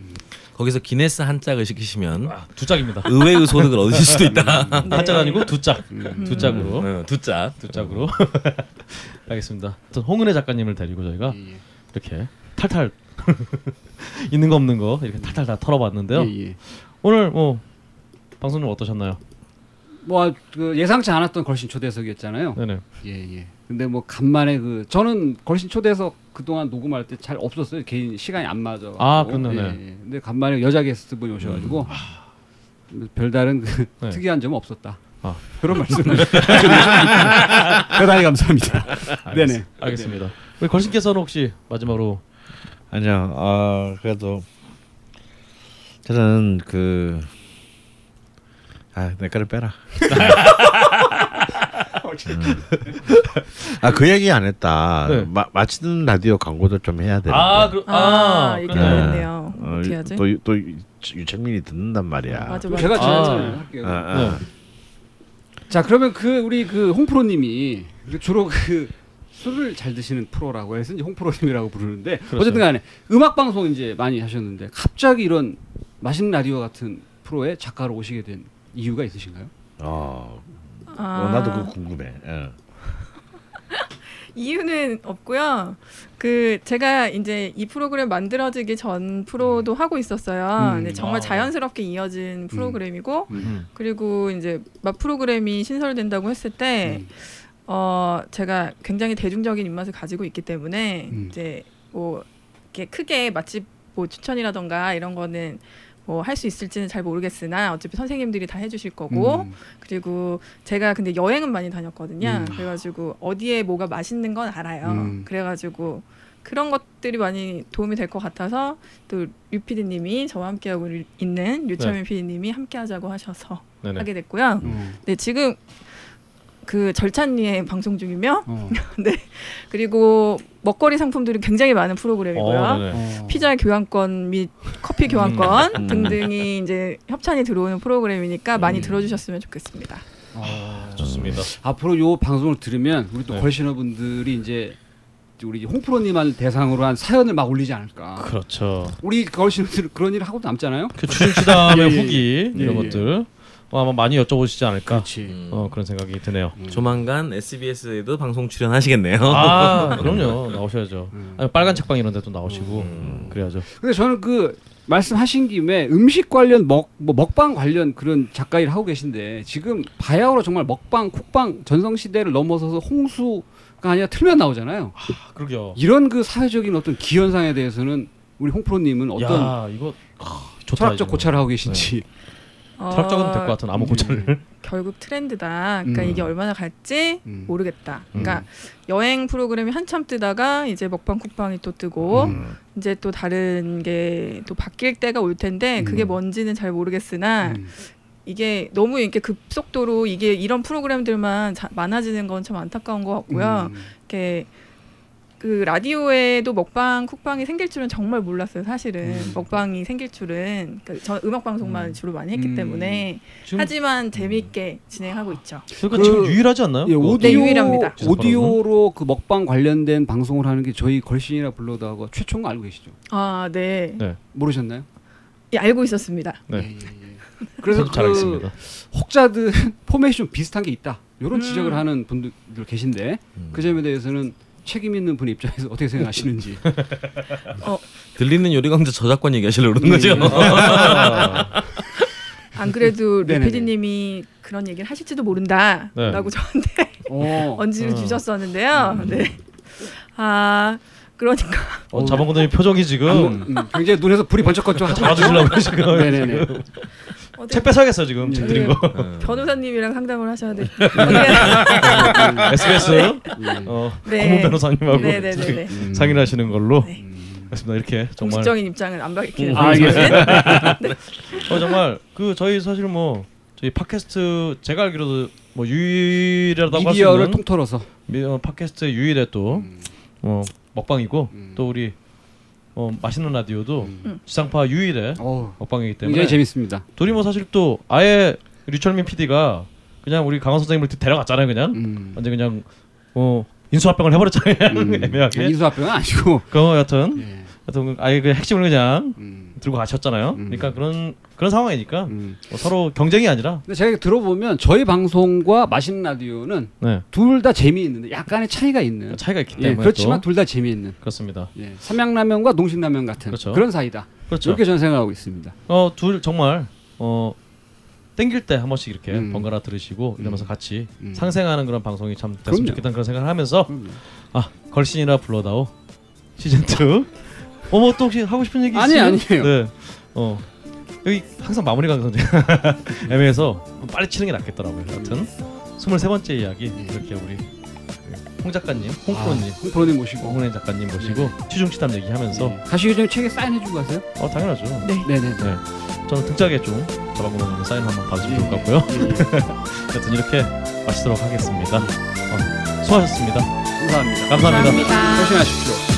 B: 거기서 기네스 한 짝을 시키시면
A: 아, 두 짝입니다.
B: 의외의 소득을 얻으실 수도 있다.
D: 네.
A: 한짝 아니고 두 짝.
C: 음.
A: 두 짝으로.
B: 어, 두 짝.
A: 두 짝으로. 알겠습니다. 홍은혜 작가님을 데리고 저희가
C: 예,
A: 이렇게 탈탈 있는 거 없는 거 이렇게 탈탈 다 털어봤는데요.
C: 예, 예.
A: 오늘 뭐 방송 좀 어떠셨나요?
C: 뭐 그 예상치 않았던 걸신 초대석이었잖아요.
A: 네네.
C: 예, 예. 근데 뭐 간만에 그 저는 걸신 초대석 그동안 녹음할 때 잘 없었어요. 개인 시간이 안 맞아.
A: 아, 그렇네,
C: 예,
A: 네.
C: 예. 근데 간만에 여자 게스트 분이 오셔가지고 별다른 그
A: 네.
C: 특이한 점은 없었다.
A: 아.
C: 그런 말씀을 대단히 감사합니다. 네네.
A: 알겠습니다. 우리 걸신께서는 혹시 마지막으로
E: 아니요. 어 그래도 저는 그. 아, 내 거를 빼라. 아, 그 얘기 안 했다.
A: 네.
E: 마, 마치는 라디오 광고도 좀 해야 되는데.
A: 아, 그,
D: 아,
A: 아,
D: 얘기. 안 했네요.
E: 어,
D: 어떻게 하지?
E: 또, 또 유창민이 듣는단 말이야.
D: 맞아, 맞아.
C: 제가
A: 아.
C: 제가 할게요.
E: 아, 아.
C: 자 그러면 그 우리 그 홍프로님이 주로 그 술을 잘 드시는 프로라고 해서 이제 홍프로님이라고 부르는데
A: 그렇죠.
C: 어쨌든간에 음악 방송 이제 많이 하셨는데 갑자기 이런 맛있는 라디오 같은 프로에 작가로 오시게 된 이유가 있으신가요?
E: 어,
D: 아,
E: 어, 나도 그거 궁금해. 예.
D: 이유는 없고요. 그 제가 이제 이 프로그램 만들어지기 전 프로도 하고 있었어요.
C: 음.
D: 정말
A: 아.
D: 자연스럽게 이어진 프로그램이고
A: 음.
D: 그리고 이제 맛 프로그램이 신설된다고 했을 때
C: 음.
D: 어 제가 굉장히 대중적인 입맛을 가지고 있기 때문에
C: 음.
D: 이제 뭐 이렇게 크게 맛집 뭐 추천이라던가 이런 거는 뭐 할 수 있을지는 잘 모르겠으나 어차피 선생님들이 다 해주실 거고
C: 음.
D: 그리고 제가 근데 여행은 많이 다녔거든요.
C: 음.
D: 그래가지고 어디에 뭐가 맛있는 건 알아요.
C: 음.
D: 그래가지고 그런 것들이 많이 도움이 될 것 같아서 또 류피디님이 저와 함께하고 있는 류철민 PD님이 함께하자고 하셔서
A: 네네.
D: 하게 됐고요.
C: 음.
D: 네 지금 그 절찬리에 방송 중이며
C: 어.
D: 그리고 먹거리 상품들이 굉장히 많은 프로그램이고요.
A: 어.
C: 어.
D: 피자 교환권 및 커피 교환권
E: 음.
D: 등등이 이제 협찬이 들어오는 프로그램이니까 많이
C: 음.
D: 들어주셨으면 좋겠습니다.
C: 어.
A: 좋습니다.
C: 앞으로 요 방송을 들으면 우리 또
A: 네.
C: 걸신어분들이 이제 우리 홍프로님을 대상으로 한 사연을 막 올리지 않을까.
A: 그렇죠.
C: 우리 걸신어들 그런 일 하고 남잖아요.
A: 그 추진치담의
C: 예, 예.
A: 후기
C: 예,
A: 이런
C: 예.
A: 것들 어, 아마 많이 여쭤보시지 않을까.
C: 그렇지.
B: 음.
A: 어 그런 생각이 드네요.
B: 조만간 SBS에도 방송 출연하시겠네요.
A: 아 그럼요 나오셔야죠.
C: 음.
A: 아니, 빨간 책방 이런 데도 나오시고
B: 음.
A: 그래야죠.
C: 근데 저는 그 말씀하신 김에 음식 관련 먹, 뭐 먹방 관련 그런 작가 일 하고 계신데 지금 바야흐로 정말 먹방, 쿡방 전성 시대를 넘어서서 홍수가 아니라 틀면 나오잖아요.
A: 아, 그러게요.
C: 이런 그 사회적인 어떤 기현상에 대해서는 우리 홍 프로님은 어떤
A: 야 이거 아, 좋다.
C: 철학적
A: 이거.
C: 고찰을 하고 계신지.
D: 어,
A: 철학적은 될것 같은 아무 고찰을.
D: 결국 트렌드다. 그러니까
C: 음.
D: 이게 얼마나 갈지
C: 음.
D: 모르겠다. 그러니까 여행 프로그램이 한참 뜨다가 이제 먹방 쿡방이 또 뜨고
C: 음.
D: 이제 또 다른 게 또 바뀔 때가 올 텐데 그게
C: 음.
D: 뭔지는 잘 모르겠으나
C: 음.
D: 이게 너무 이렇게 급속도로 이게 이런 프로그램들만 자- 많아지는 건 참 안타까운 것 같고요.
C: 음.
D: 이렇게 그 라디오에도 먹방 쿡방이 생길 줄은 정말 몰랐어요. 사실은
C: 음.
D: 먹방이 생길 줄은 그러니까 저 음악 방송만
C: 음.
D: 주로 많이 했기
C: 음.
D: 때문에
A: 지금
D: 하지만 재미있게 진행하고 있죠.
A: 그러니까
C: 그-
A: 지금 유일하지 않나요?
C: 예,
A: 그거?
C: 오디오
D: 네, 유일합니다.
C: 오디오로 그 먹방 관련된 방송을 하는 게 저희 걸신이라 불러도 하고 최초인 거 알고 계시죠?
D: 아, 네.
A: 네.
C: 모르셨나요?
D: 예, 알고 있었습니다.
A: 네.
C: 예, 예, 예. 그래서 그
A: 알겠습니다.
C: 혹자들 포맷이 좀 비슷한 게 있다. 이런
D: 음.
C: 지적을 하는 분들 계신데
B: 음.
C: 그 점에 대해서는 책임 있는 분 입장에서 어떻게 생각하시는지.
B: 들리는 요리강자 저작권 얘기하시려고 그러는 거죠?
D: 안 그래도. PD님이 그런 얘기를 하실지도 모른다라고 저한테
C: 어.
D: 언지를
A: 어.
D: 주셨었는데요. 네. 아 그러니까
A: 어, 자방고등의 표정이 지금
C: 음, 음, 굉장히 눈에서 불이 번쩍 번쩍
A: 잡아주시려고 지금
C: 네네네.
A: 책 뺏어야겠어 지금 책 드린 거.
B: 음.
D: 변호사님이랑 상담을 하셔야 돼.
A: SBS
C: 음.
A: 어,
D: 네.
A: 고문 변호사님하고
D: 네 네 네네.
C: 음.
A: 상의를 하시는 걸로
D: 네.
A: 그렇습니다. 이렇게 정말
D: 공식적인 입장을 안 밝히는.
A: 음.
C: 아, 알겠습니다.
A: 어, 정말 그 저희 사실 뭐 저희 팟캐스트 제가 알기로도 뭐 유일하다고 할수
C: 미디어를
A: 있는
C: 통틀어서.
A: 미- 어, 팟캐스트 유일의 또
C: 음.
A: 어, 먹방이고
C: 음.
A: 또 우리 어, 맛있는 라디오도
C: 음.
A: 지상파 유일의
C: 어우,
A: 먹방이기 때문에
C: 굉장히 재밌습니다.
A: 둘이 뭐 사실 또 아예 류철민 PD가 그냥 우리 강원 선생님을 데려갔잖아요 그냥
C: 음.
A: 완전 그냥 어 인수합병을 해버렸잖아요
C: 음.
A: 애매하게
C: 인수합병은 아니고.
A: 그 여튼
C: 예.
A: 여튼 아예 그 핵심을 그냥
C: 음.
A: 들고 가셨잖아요
C: 음.
A: 그러니까 그런 그런 상황이니까
C: 음.
A: 뭐 서로 경쟁이 아니라
C: 근데 제가 들어보면 저희 방송과 맛있는 라디오는
A: 네
C: 둘다 재미있는데 약간의 차이가 있는.
A: 차이가 있기
C: 예,
A: 때문에
C: 그렇지만 또둘다 재미있는.
A: 그렇습니다
C: 예, 삼양라면과 농심라면 같은
A: 그렇죠.
C: 그런 사이다.
A: 그렇죠
C: 이렇게 저는 생각하고 있습니다.
A: 어둘 정말 어 땡길 때 한 번씩 이렇게
C: 음.
A: 번갈아 들으시고 이러면서 같이
C: 음.
A: 상생하는 그런 방송이 참 됐으면
C: 그럼요.
A: 좋겠다는 그런 생각을 하면서
C: 그럼요.
A: 아 걸신이라 불러다오 시즌 2 어머 또 혹시 하고 싶은 얘기
C: 아니,
A: 있어요?
C: 아니에요.
A: 네. 어 여기 항상 마무리가 선생 애매해서 빨리 치는 게 낫겠더라고요. 여튼 23번째 이야기 이렇게 우리 그홍 작가님, 홍 프로님,
C: 아, 홍 프로님 모시고
A: 홍은혜 작가님 모시고 취중 치담 얘기하면서
C: 예. 가시기 전에 책에 사인해주고 가세요.
A: 어 당연하죠.
D: 네.
C: 네 네.
A: 네. 저는 등짝에 좀 자방고등님 사인 한번 받으시면 좋을 것 같고요. 여튼 이렇게 마치도록 하겠습니다. 어, 수고하셨습니다.
C: 감사합니다.
A: 감사합니다.
D: 감사합니다.
C: 조심하십시오.